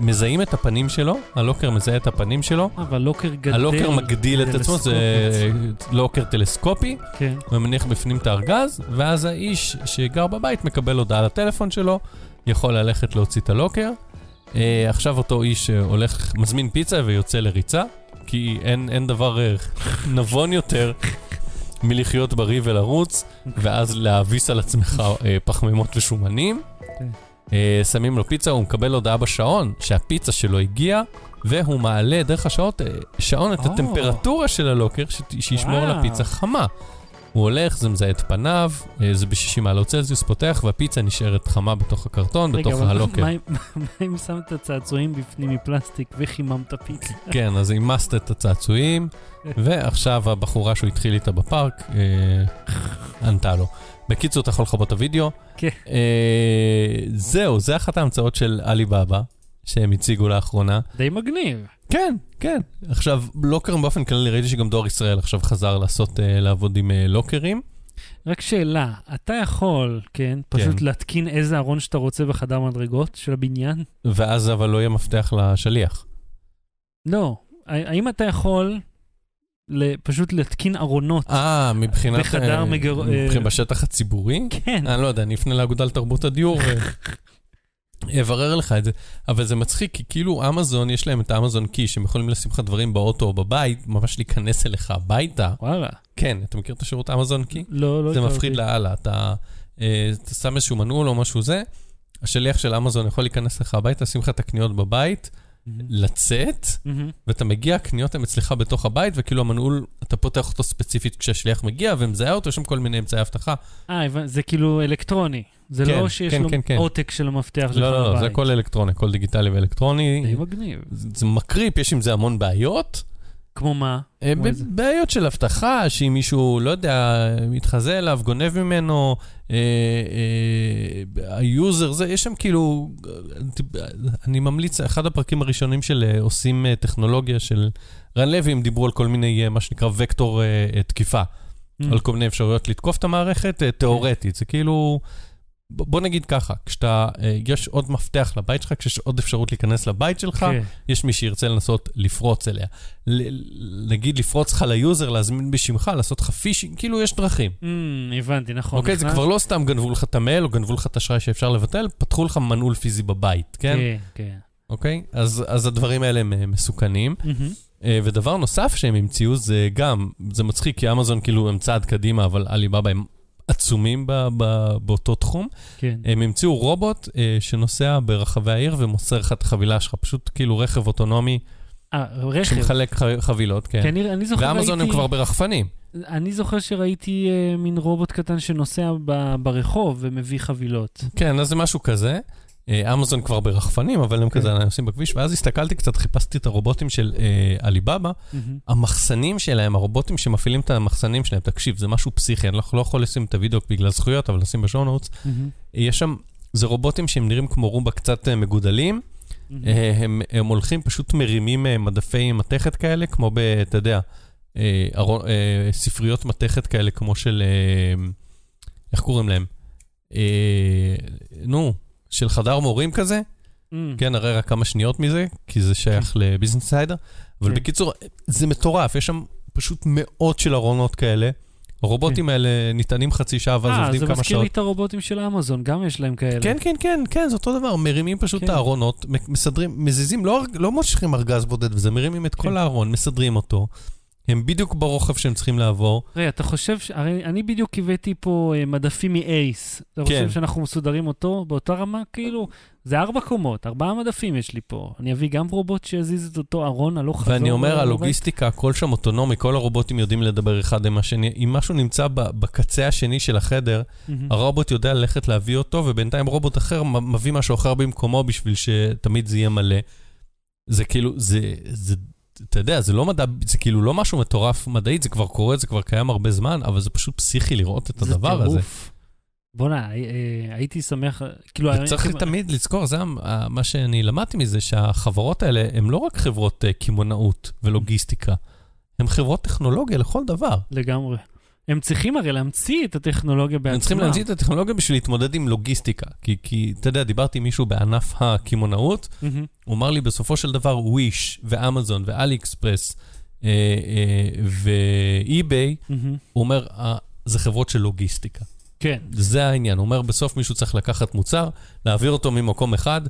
מזהים את הפנים שלו, הלוקר מזהה את הפנים שלו, אבל לוקר גדל. הלוקר מגדיל את עצמו, זה. לוקר טלסקופי, כן. ומניח בפנים את הארגז, ואז האיש שגר בבית מקבל הודעה לטלפון שלו, יכול ללכת להוציא את הלוקר. אה, עכשיו אותו איש אה, הולך, מזמין פיצה ויוצא לריצה, כי אין, אין דבר אה, נבון יותר מלחיות בריא ולרוץ, ואז להביס על עצמך אה, פחמימות ושומנים. כן. אה, שמים לו פיצה, הוא מקבל הודעה בשעון שהפיצה שלו הגיעה, והוא מעלה דרך השעות, אה, את. הטמפרטורה של הלוקר, שישמור על. הפיצה חמה. הוא הולך, זה מזהה את פניו, אה, זה ב-60 מעלות צלזיוס, פותח, והפיצה נשארת חמה בתוך הקרטון, רגע, בתוך הלוקר. אם- מה אם שמת צעצועים בפנים מפלסטיק וחיממת פיצה? כן, אז אימסת את הצעצועים, ועכשיו הבחורה שהוא התחיל איתה בפארק, אה, ענתה לו. בקיצור, אתה יכול לכבות את הוידאו. כן. אה, זהו, זה אחת ההמצאות של עליבאבא, שהם הציגו לאחרונה. די מגניב. כן, כן. עכשיו, לוקרים באופן כללי, ראיתי שגם דואר ישראל עכשיו חזר לעשות, אה, לעבוד עם אה, לוקרים. רק שאלה, אתה יכול, כן, פשוט כן. להתקין איזה ארון שאתה רוצה בחדר מדרגות של הבניין? ואז אבל לא יהיה מפתח לשליח. לא. האם אתה יכול פשוט להתקין ארונות? אה, מבחינת... בחדר אה, מגר- מבחינת אה, בשטח הציבורי? כן. אני לא יודע, אני אפנה לאגודה לתרבות הדיור ואברר לך את זה. אבל זה מצחיק, כי כאילו אמזון, יש להם את האמזון קי, שהם יכולים לשים לך דברים באוטו או בבית, ממש להיכנס אליך הביתה. וואלה. כן, אתה מכיר את השירות אמזון קי? לא, לא זה. מפחיד לאללה, אתה, אה, אתה שם איזשהו מנעול או משהו זה, השליח של אמזון יכול להיכנס לך הביתה, לשים לך את הקניות בבית. לצאת, מהמם. ואתה מגיע, הקניות הן אצלך בתוך הבית, וכאילו המנעול, אתה פותח אותו ספציפית כשהשליח מגיע, ומזהה אותו, יש שם כל מיני אמצעי אבטחה. אה, זה כאילו אלקטרוני. זה כן, לא שיש כן, לו כן, כן. עותק של המפתח שלך לא, לא, לא, זה. הכל אלקטרוני, הכל דיגיטלי ואלקטרוני. די מגניב. זה זה מקריפ, יש עם זה המון בעיות. כמו מה? אה, כמו? בעיות של אבטחה, שאם מישהו, לא יודע, מתחזה אליו, גונב ממנו, אה, אה, היוזר, זה, יש שם כאילו, אני ממליץ, אחד הפרקים הראשונים של עושים טכנולוגיה של רן לוי, הם דיברו על כל מיני, מה שנקרא, וקטור אה, תקיפה, Mm. על כל מיני אפשרויות לתקוף את המערכת, תיאורטית, זה כאילו... בוא נגיד ככה, כשאתה, אה, יש עוד מפתח לבית שלך, כשיש עוד אפשרות להיכנס לבית שלך, כן. יש מי שירצה לנסות לפרוץ אליה. ל- נגיד לפרוץ לך ליוזר, להזמין בשמך, לעשות לך פישינג, כאילו יש דרכים. Mm, הבנתי, נכון. אוקיי, זה נכנס- כבר לא סתם גנבו לך את המייל או גנבו לך את האשראי שאפשר לבטל, פתחו לך מנעול פיזי בבית, כן? כן, כן. אוקיי? אז, אז הדברים האלה הם מסוכנים. אה, ודבר נוסף שהם המציאו זה גם, זה מצחיק, כי אמזון כאילו הם צעד קדימה, אבל עליבאבא הם עצומים ב, ב, באותו תחום. כן. הם המציאו רובוט אה, שנוסע ברחבי העיר ומוסר לך את החבילה שלך, פשוט כאילו רכב אוטונומי אה, רכב. שמחלק ח- חבילות, כן. כי אני אני זוכר ואמזון הם ראיתי... כבר ברחפנים. אני זוכר שראיתי אה, מין רובוט קטן שנוסע ב- ברחוב ומביא חבילות. כן, אז זה משהו כזה. אה, אמזון כבר ברחפנים, אבל הם כן. כזה נוסעים בכביש, ואז הסתכלתי קצת, חיפשתי את הרובוטים של אה, עליבאבא. המחסנים שלהם, הרובוטים שמפעילים את המחסנים שלהם, תקשיב, זה משהו פסיכי, אני לא לא יכול לשים את הוידאו בגלל זכויות, אבל נשים בשואו נוטס. יש שם, זה רובוטים שהם נראים כמו רומבה קצת אה, מגודלים, הם, הולכים, פשוט מרימים מדפי מתכת כאלה, כמו ב, אתה יודע, ספריות מתכת כאלה, כמו של, איך קוראים להם? נו, של חדר מורים כזה, מהמם. כן, הרי רק כמה שניות מזה, כי זה שייך לביזנס סיידר, אבל כן. בקיצור, זה מטורף, יש שם פשוט מאות של ארונות כאלה. הרובוטים האלה ניתנים חצי שעה ואז כן. אה, עובדים זה כמה מזכיר שעות. לי את הרובוטים של אמזון, גם יש להם כאלה. כן, כן, כן, כן, זה אותו דבר, מרימים פשוט כן. את הארונות, מסדרים, מזיזים, לא, לא מושכים ארגז בודד וזה, מרימים את כן. כל הארון, מסדרים אותו, הם בדיוק ברוחב שהם צריכים לעבור. רגע, אתה חושב, ש- הרי אני בדיוק הבאתי פה אה, מדפים מאייס. אתה כן. חושב שאנחנו מסודרים אותו באותה רמה? כאילו, זה ארבע קומות, ארבעה מדפים יש לי פה. אני אביא גם רובוט שיזיז את אותו ארון הלוך חזור. ואני אומר? הלוגיסטיקה, הכל שם אוטונומי, כל הרובוטים יודעים לדבר אחד עם השני. אם משהו נמצא בקצה השני של החדר, מהמם. הרובוט יודע ללכת להביא אותו, ובינתיים רובוט אחר מביא משהו אחר במקומו בשביל שתמיד זה יהיה מלא. זה כאילו, זה, זה, אתה יודע, זה לא מדע, זה כאילו לא משהו מטורף מדעית, זה כבר קורה, זה כבר קיים הרבה זמן, אבל זה פשוט פסיכי לראות את הדבר זה הזה. טירוף. בוא'נה, אה, אה, הייתי שמח, כאילו... וצריך הייתי- תמיד לזכור, זה מה שאני למדתי מזה, שהחברות האלה הן לא רק חברות אה, קמעונאות ולוגיסטיקה, הן חברות טכנולוגיה לכל דבר. לגמרי. הם צריכים הרי להמציא את הטכנולוגיה בעצמם. הם צריכים להמציא את הטכנולוגיה בשביל להתמודד עם לוגיסטיקה. כי, כי אתה יודע, דיברתי עם מישהו בענף הקמעונאות, מהמם. הוא אמר לי, בסופו של דבר, וויש ואמזון ואלי אקספרס אה, אה, ואי-ביי, מהמם. הוא אומר, אה, זה חברות של לוגיסטיקה. כן. זה העניין. הוא אומר, בסוף מישהו צריך לקחת מוצר, להעביר אותו ממקום אחד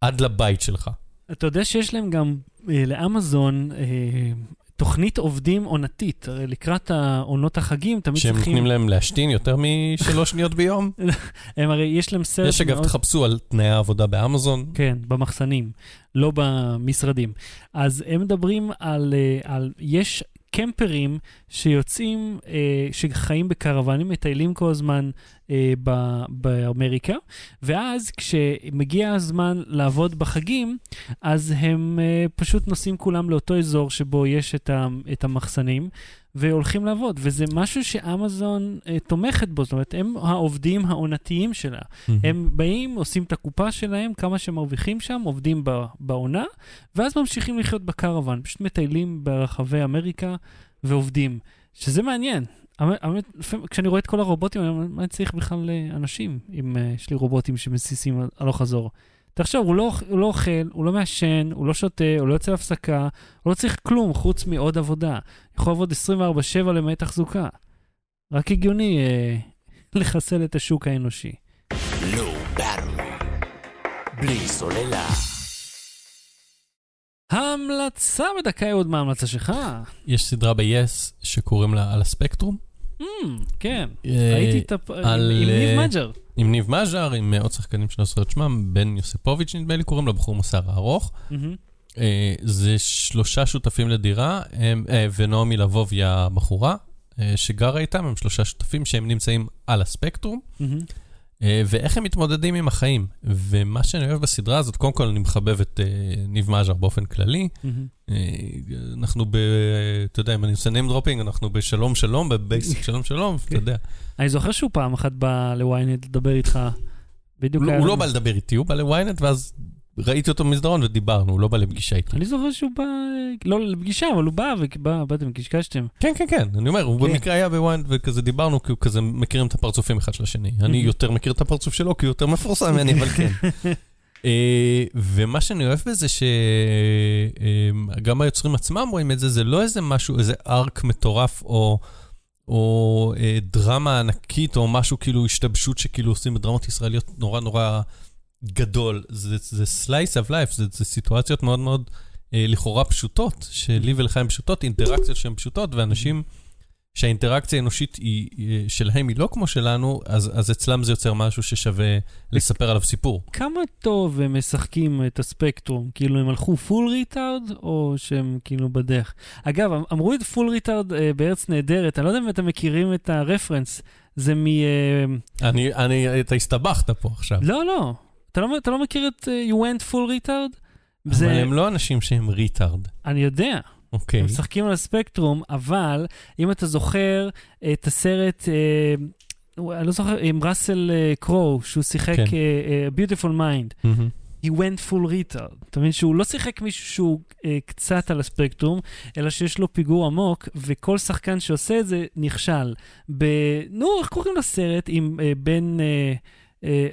עד לבית שלך. אתה יודע שיש להם גם אה, לאמזון אה, תוכנית עובדים עונתית. הרי לקראת העונות החגים תמיד שהם צריכים... נותנים להם להשתין יותר משלוש שניות ביום. הם הרי, יש להם סרט יש אגב, מאוד... תחפשו על תנאי העבודה באמזון. כן, במחסנים, לא במשרדים. אז הם מדברים על, אה, על יש קמפרים שיוצאים, אה, שחיים בקרוונים, מטיילים כל הזמן אה, ב- באמריקה, ואז כשמגיע הזמן לעבוד בחגים, אז הם אה, פשוט נוסעים כולם לאותו אזור שבו יש את, ה- את המחסנים. והולכים לעבוד, וזה משהו שאמזון אה, תומכת בו, זאת אומרת, הם העובדים העונתיים שלה. הם באים, עושים את הקופה שלהם, כמה שהם מרוויחים שם, עובדים ב- בעונה, ואז ממשיכים לחיות בקרוון, פשוט מטיילים ברחבי אמריקה ועובדים, שזה מעניין. האמת- כשאני רואה את כל הרובוטים, אני אומר, מה צריך בכלל אה, אנשים, אם אה, יש לי רובוטים שמסיסים הלוך חזור? תחשוב, הוא לא, הוא לא אוכל, הוא לא מעשן, הוא לא שותה, הוא לא יוצא להפסקה, הוא לא צריך כלום חוץ מעוד עבודה. יכול לעבוד 24/7 למעט תחזוקה. רק הגיוני אה, לחסל את השוק האנושי. בלי סוללה. ההמלצה בדקה עוד מה ההמלצה שלך? יש סדרה ב-yes שקוראים לה על הספקטרום. Mm, כן, אה, ראיתי את הפ... עם ניב אה, מג'ר. עם ניב מז'ר, עם עוד שחקנים שאני לא זוכר את שמם, בן יוספוביץ' נדמה לי, קוראים לו בחור מסר הארוך. אה, זה שלושה שותפים לדירה, הם, ונעמי לבוב היא הבחורה שגרה איתם, הם שלושה שותפים שהם נמצאים על הספקטרום. אה, ואיך הם מתמודדים עם החיים. ומה שאני אוהב בסדרה הזאת, קודם כל אני מחבב את אה, ניב מז'ר באופן כללי. מהמם. אה, אנחנו ב... אתה יודע, אם אני עושה name dropping, אנחנו בשלום שלום, בבייסיק שלום שלום, אתה יודע. אני זוכר שהוא פעם אחת בא לוויינט לדבר איתך. בדיוק הוא לא לנו- בא לדבר איתי, הוא בא לוויינט, ואז ראיתי אותו במסדרון ודיברנו, הוא לא בא לפגישה איתי. אני זוכר שהוא בא, אה, לא לפגישה, אבל הוא בא ובא, באתם, קשקשתם. כן, כן, כן, אני אומר, הוא כן. במקרה היה בוויינט וכזה דיברנו, כי הוא כזה מכירים את הפרצופים אחד של השני. אני יותר מכיר את הפרצוף שלו, כי הוא יותר מפורסם ממני, אבל כן. אה, ומה שאני אוהב בזה, שגם היוצרים עצמם רואים את זה, זה לא איזה משהו, איזה ארק מטורף, או... או אה, דרמה ענקית, או משהו כאילו השתבשות שכאילו עושים בדרמות ישראליות נורא נורא גדול. זה, זה slice of life, זה, זה סיטואציות מאוד מאוד אה, לכאורה פשוטות, שלי ולך הן פשוטות, אינטראקציות שהן פשוטות, ואנשים שהאינטראקציה האנושית היא, היא, שלהם היא לא כמו שלנו, אז, אז אצלם זה יוצר משהו ששווה לספר עליו סיפור. כמה טוב הם משחקים את הספקטרום? כאילו, הם הלכו full retard, או שהם כאילו בדרך? אגב, אמ- אמרו את full retard אה, בארץ נהדרת, אני לא יודע אם אתם מכירים את הרפרנס, זה מ... אה, אני, אני, אתה הסתבכת פה עכשיו. לא, לא. אתה לא, אתה לא מכיר את אה, You went full retard? אבל הם לא אנשים שהם ריטארד, אני יודע, אוקיי. הם משחקים על הספקטרום, אבל אם אתה זוכר את הסרט, אה, אני לא זוכר, עם ראסל אה, קרו, שהוא שיחק כן. אה, אה, Beautiful Mind, מהמם. he went full retard. אתה מבין שהוא לא שיחק מישהו שהוא אה, קצת על הספקטרום, אלא שיש לו פיגור עמוק, וכל שחקן שעושה את זה נכשל. ב... נו, איך קוראים לסרט עם אה, בן... אה, אה,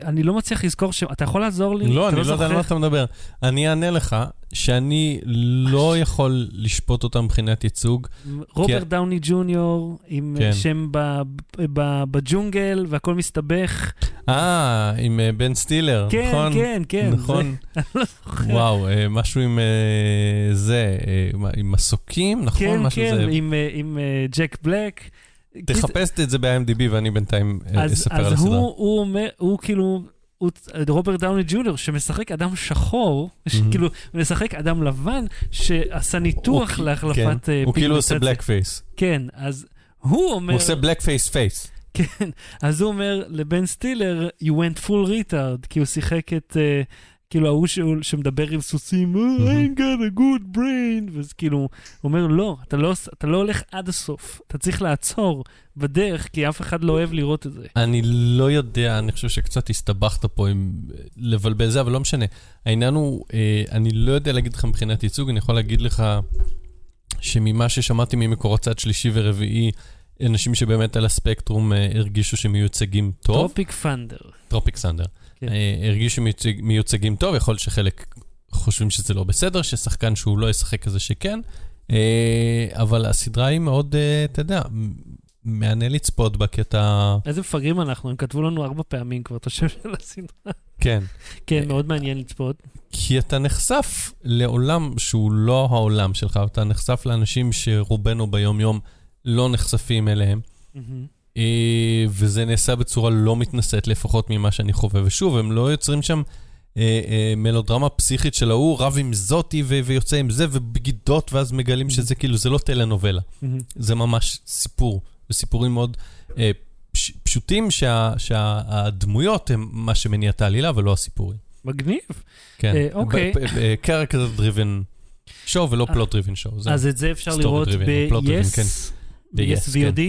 אני לא מצליח לזכור שם, אתה יכול לעזור לי? לא, אני לא יודע על מה? אתה מדבר. אני אענה לך שאני לא יכול לשפוט אותם מבחינת ייצוג. רוברט דאוני ג'וניור עם כן. כן. שם ב, ב, בג'ונגל והכל מסתבך. אה, עם אה, בן סטילר, כן, נכון? כן, כן. נכון. זה, אני לא זוכר. וואו, אה, משהו עם אה, זה, אה, עם מסוקים, נכון? כן, כן, זה. עם, אה, עם אה, ג'ק בלק. תחפש את זה ב-IMDb ואני בינתיים אה, אז, אספר אז על הסדרה. הוא, הוא אומר, הוא כאילו, רוברט דאוני ג'וניור, שמשחק אדם שחור, כאילו, משחק אדם לבן, שעשה ניתוח להחלפת כן, אה, הוא כאילו עושה. blackface. כן, אז הוא אומר, הוא עושה blackface face. כן, אז הוא אומר לבן סטילר, you went full retard, כי הוא שיחק את, uh, כאילו, ההוא שמדבר עם סוסים, "Oh, I ain't got a good brain, ואז כאילו, הוא אומר, לא, אתה לא, אתה לא הולך עד הסוף, אתה צריך לעצור בדרך, כי אף אחד לא אוהב לראות את זה. אני לא יודע, אני חושב שקצת הסתבכת פה עם אה, לבלבל זה, אבל לא משנה. העניין הוא, אה, אני לא יודע להגיד לך מבחינת ייצוג, אני יכול להגיד לך שממה ששמעתי ממקורות צד שלישי ורביעי, אנשים שבאמת על הספקטרום הרגישו שמיוצגים טוב. טרופיק פנדר. טרופיק סנדר. כן. אה, הרגישו מיוצג, מיוצגים טוב, יכול להיות שחלק חושבים שזה לא בסדר, ששחקן שהוא לא ישחק כזה שכן, אה, אבל הסדרה היא מאוד, אה, אתה יודע, מ- מהנה לצפות בה, כי אתה... איזה מפגרים אנחנו, הם כתבו לנו ארבע פעמים כבר את השם של הסדרה. כן. כן, מאוד מעניין לצפות. כי אתה נחשף לעולם שהוא לא העולם שלך, אתה נחשף לאנשים שרובנו ביום-יום לא נחשפים אליהם. מהמם. אה, וזה נעשה בצורה לא מתנשאת, לפחות ממה שאני חווה. ושוב, הם לא יוצרים שם אה, אה, מלודרמה פסיכית של ההוא רב עם זאתי ו- ויוצא עם זה, ובגידות, ואז מגלים שזה כאילו, זה לא טלנובלה. מהמם. זה ממש סיפור, וסיפורים מאוד אה, פש- פשוטים, שה- שהדמויות הם מה שמניע את העלילה, ולא הסיפורים. מגניב. כן. אה, אוקיי. character driven show ולא אה, plot driven show. אז את זה אפשר לראות driven, driven, כן. ב-yes, ב-yes, ב-yes VOD.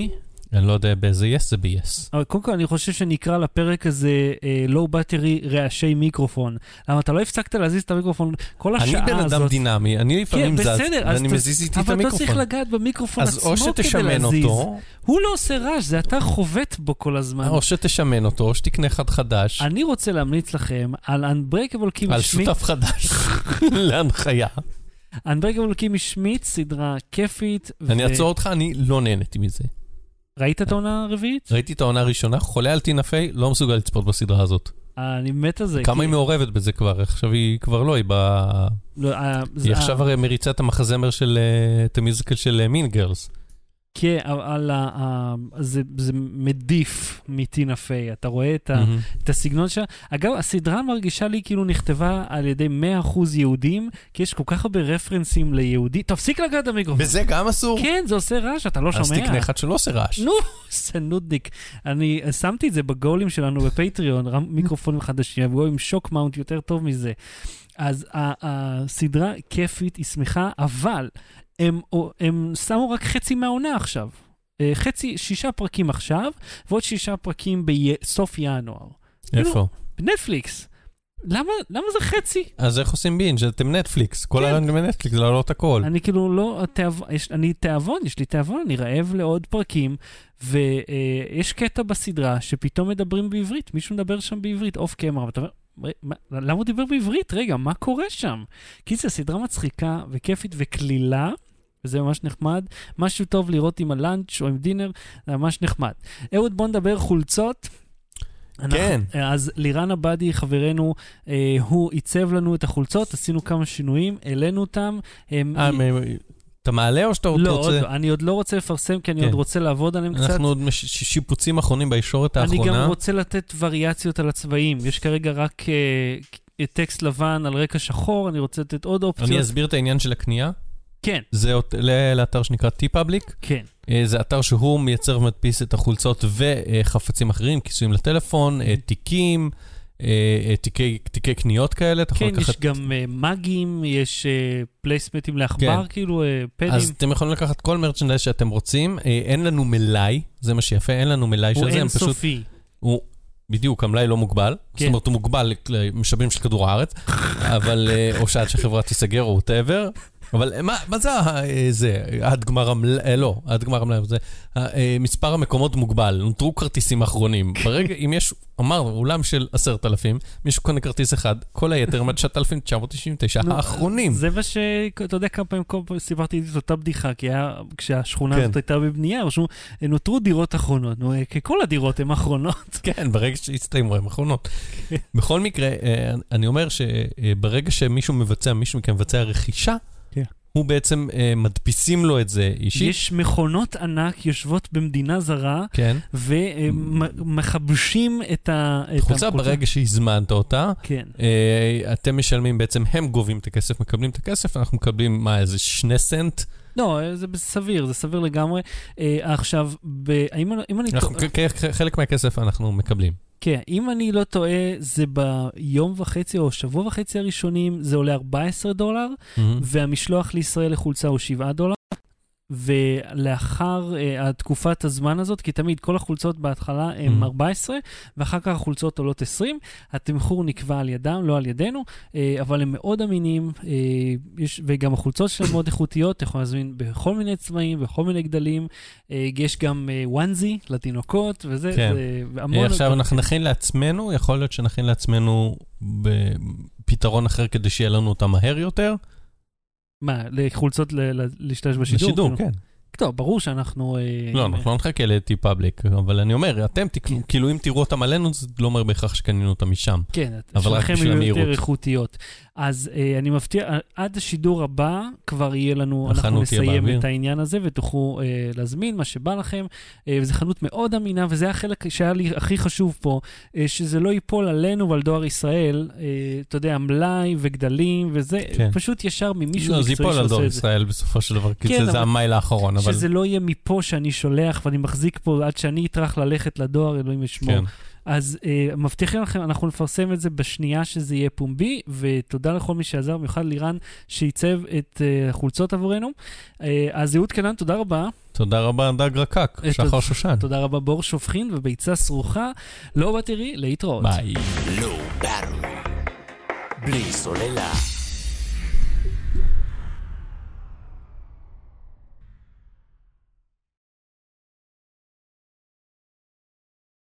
אני לא יודע באיזה yes זה ב-yes. אבל קודם כל אני חושב שנקרא לפרק הזה לואו בטרי רעשי מיקרופון. למה אתה לא הפסקת להזיז את המיקרופון כל השעה אני הזאת. בן אדם דינמי, אני לפעמים כן, זז, ואני מזיז איתי את אבל אתה צריך המיקרופון. לגעת במיקרופון עצמו כדי להזיז. אותו, הוא לא עושה רעש, זה אתה חובט בו כל הזמן. או שתשמן אותו, או שתקנה אחד חדש, אני רוצה להמליץ לכם על Unbreakable קימי על שמיט. שותף חדש להנחיה. Unbreakable קימי שמיט, סדרה כיפית. אני אעצור אותך, אני לא נהניתי מזה. ראית את העונה הרביעית? ראיתי את העונה הראשונה, חולה על טינה פיי, לא מסוגל לצפות בסדרה הזאת. אני מת על זה. כמה כי- היא מעורבת בזה כבר, עכשיו היא כבר לא, היא ב... לא, אה, זה- היא עכשיו אה, הרי מריצה את המחזמר של, אה, את המיוזיקל של מין גרלס. כן, אבל ה- זה זה מדיף מטינה פיי, אתה רואה את ה... את הסגנון שלה. אגב, הסדרה מרגישה לי כאילו נכתבה על ידי 100% יהודים, כי יש כל כך הרבה רפרנסים ליהודי. תפסיק לגעת במיקרופון. בזה גם אסור? כן, זה עושה רעש, אתה לא אז שומע. תקנה אחד שלא עושה רעש. נו, זה נודניק. אני שמתי את זה בגולים שלנו בפטריון, מיקרופונים חדשים, יבואו עם שוק מאונט יותר טוב מזה. אז הסדרה כיפית, היא שמחה, אבל הם, הם שמו רק חצי מהעונה עכשיו. אה, חצי, שישה פרקים עכשיו, ועוד שישה פרקים בסוף ינואר. איפה? בנטפליקס. למה, למה זה חצי? אז איך עושים בינג'? אתם נטפליקס. כל כן. הרעיון בנטפליקס להעלות הכל. אני כאילו לא, התאב, יש, אני תיאבון, יש לי תיאבון, אני רעב לעוד פרקים, ויש קטע בסדרה שפתאום מדברים בעברית, מישהו מדבר שם בעברית, off camera, ואתה אומר, "מה- מה- למה הוא דיבר בעברית? רגע, מה קורה שם? כי זו סדרה מצחיקה וכיפית וקלילה. וזה ממש נחמד, משהו טוב לראות עם ה lunch או עם dinner, זה ממש נחמד. אהוד, בוא נדבר חולצות. אנחנו- כן. אז לירן עבדי, חברנו, אה, הוא עיצב לנו את החולצות, עשינו כמה שינויים, העלינו אותם. הם- אה, מ- אתה מעלה או שאתה עוד לא, עוד רוצה? לא, אני עוד לא רוצה לפרסם, כי אני כן. עוד רוצה לעבוד עליהם קצת. אנחנו עוד מש- שיפוצים אחרונים בישורת אני גם האחרונה. רוצה לתת וריאציות על הצבעים. יש כרגע רק אה, טקסט לבן על רקע שחור, אני רוצה לתת עוד אופציות. אני אסביר את העניין של הקנייה. כן, זה ל- לאתר שנקרא T-Public. כן. אה, זה אתר שהוא מייצר ומדפיס את החולצות וחפצים אחרים, כיסויים לטלפון, אה, תיקים, אה, תיקי תיקי קניות כאלה. אתה יכול כן, יש לקחת... גם אה, מאגים, יש אה, פלייסמטים לעכבר, כן. כאילו אה, פדים. אז אתם יכולים לקחת כל מרצ'נדייז שאתם רוצים. אה, אין לנו מלאי, זה מה שיפה, אין לנו מלאי של הוא זה, הם פשוט... אינסופי. הוא, בדיוק, המלאי לא מוגבל. זאת כן. אומרת, הוא מוגבל למשאבים של כדור הארץ, אבל, אה, או שעד שהחברה תיסגר או ווטאבר. אבל אה, מה, מה זה, אה, זה, עד גמר המלאי, אה, לא, עד גמר המלאי, זה, אה, מספר המקומות מוגבל, נותרו כרטיסים אחרונים. ברגע, אם יש, אמרנו, אולם של עשרת אלפים, מישהו קונה כרטיס אחד, כל היתר הם עד 9,999 נו, האחרונים. זה מה ש... אתה יודע כמה פעמים כל פעם סיפרתי את אותה בדיחה, כי היה, כשהשכונה כן. הזאת הייתה בבנייה, רשום, נותרו דירות אחרונות. נו, אה, כי כל הדירות הן אחרונות. כן, ברגע שהסתיימו הם אחרונות. בכל מקרה, אה, אני אומר שברגע שמישהו מבצע, מישהו מכם מבצע רכישה, כן. הוא בעצם, אה, מדפיסים לו את זה אישית. יש מכונות ענק יושבות במדינה זרה, כן. ומחבשים את ה... את חולצה החולצה. ברגע שהזמנת אותה, כן. אה, אתם משלמים בעצם, הם גובים את הכסף, מקבלים את הכסף, אנחנו מקבלים, מה, איזה שני סנט? לא, זה סביר, זה סביר לגמרי. אה, עכשיו, ב... אם, אני- אם אני... אנחנו- חלק מהכסף אנחנו מקבלים. כן, אם אני לא טועה, זה ביום וחצי או שבוע וחצי הראשונים, זה עולה 14 דולר, והמשלוח לישראל לחולצה הוא 7 דולר. ולאחר uh, תקופת הזמן הזאת, כי תמיד כל החולצות בהתחלה הן Mhm. 14, ואחר כך החולצות עולות 20, התמחור נקבע על ידם, לא על ידינו, uh, אבל הם מאוד אמינים, uh, יש, וגם החולצות שלהם מאוד איכותיות, אתה יכול להזמין בכל מיני צבעים, בכל מיני גדלים, uh, יש גם uh, וואנזי לתינוקות, וזה, כן. זה המון... עכשיו אנחנו נכין לעצמנו, יכול להיות שנכין לעצמנו בפתרון אחר כדי שיהיה לנו אותה מהר יותר. מה, לחולצות להשתמש בשידור? לשידור, כאילו? כן. טוב, ברור שאנחנו... אה, לא, אנחנו לא נחכה לטי פאבליק, אבל אני אומר, אתם תקנו, כאילו אם תראו אותם עלינו, זה לא אומר בהכרח שקנינו אותם משם. כן, אבל רק שלכם בשביל יהיו יותר המהירות. איכותיות. אז אה, אני מבטיח, עד השידור הבא כבר יהיה לנו, אנחנו נסיים. את העניין הזה ותוכלו אה, להזמין מה שבא לכם. אה, וזו חנות מאוד אמינה, וזה החלק שהיה לי הכי חשוב פה, אה, שזה לא ייפול עלינו ועל דואר ישראל, אה, אתה יודע, מלאי וגדלים וזה, כן. פשוט ישר ממישהו לא, זה מקצועי ייפול על שעושה את זה. ישראל בסופו של דבר, כי כן, זה- זה המייל האחרון, אבל... שזה לא יהיה מפה שאני שולח ואני מחזיק פה עד שאני אטרח ללכת לדואר, אלוהים ישמור. כן. אז אה, מבטיחים לכם, אנחנו נפרסם את זה בשנייה שזה יהיה פומבי, ותודה לכל מי שעזר, במיוחד לירן שעיצב את אה, החולצות עבורנו. אה, אז אהוד קנן, תודה רבה. תודה רבה, דג רקק, אה, שחר תודה. שושן. תודה רבה בור שופכין וביצה סרוחה. לא בתראי, להתראות. ביי. Battery. בלי סוללה.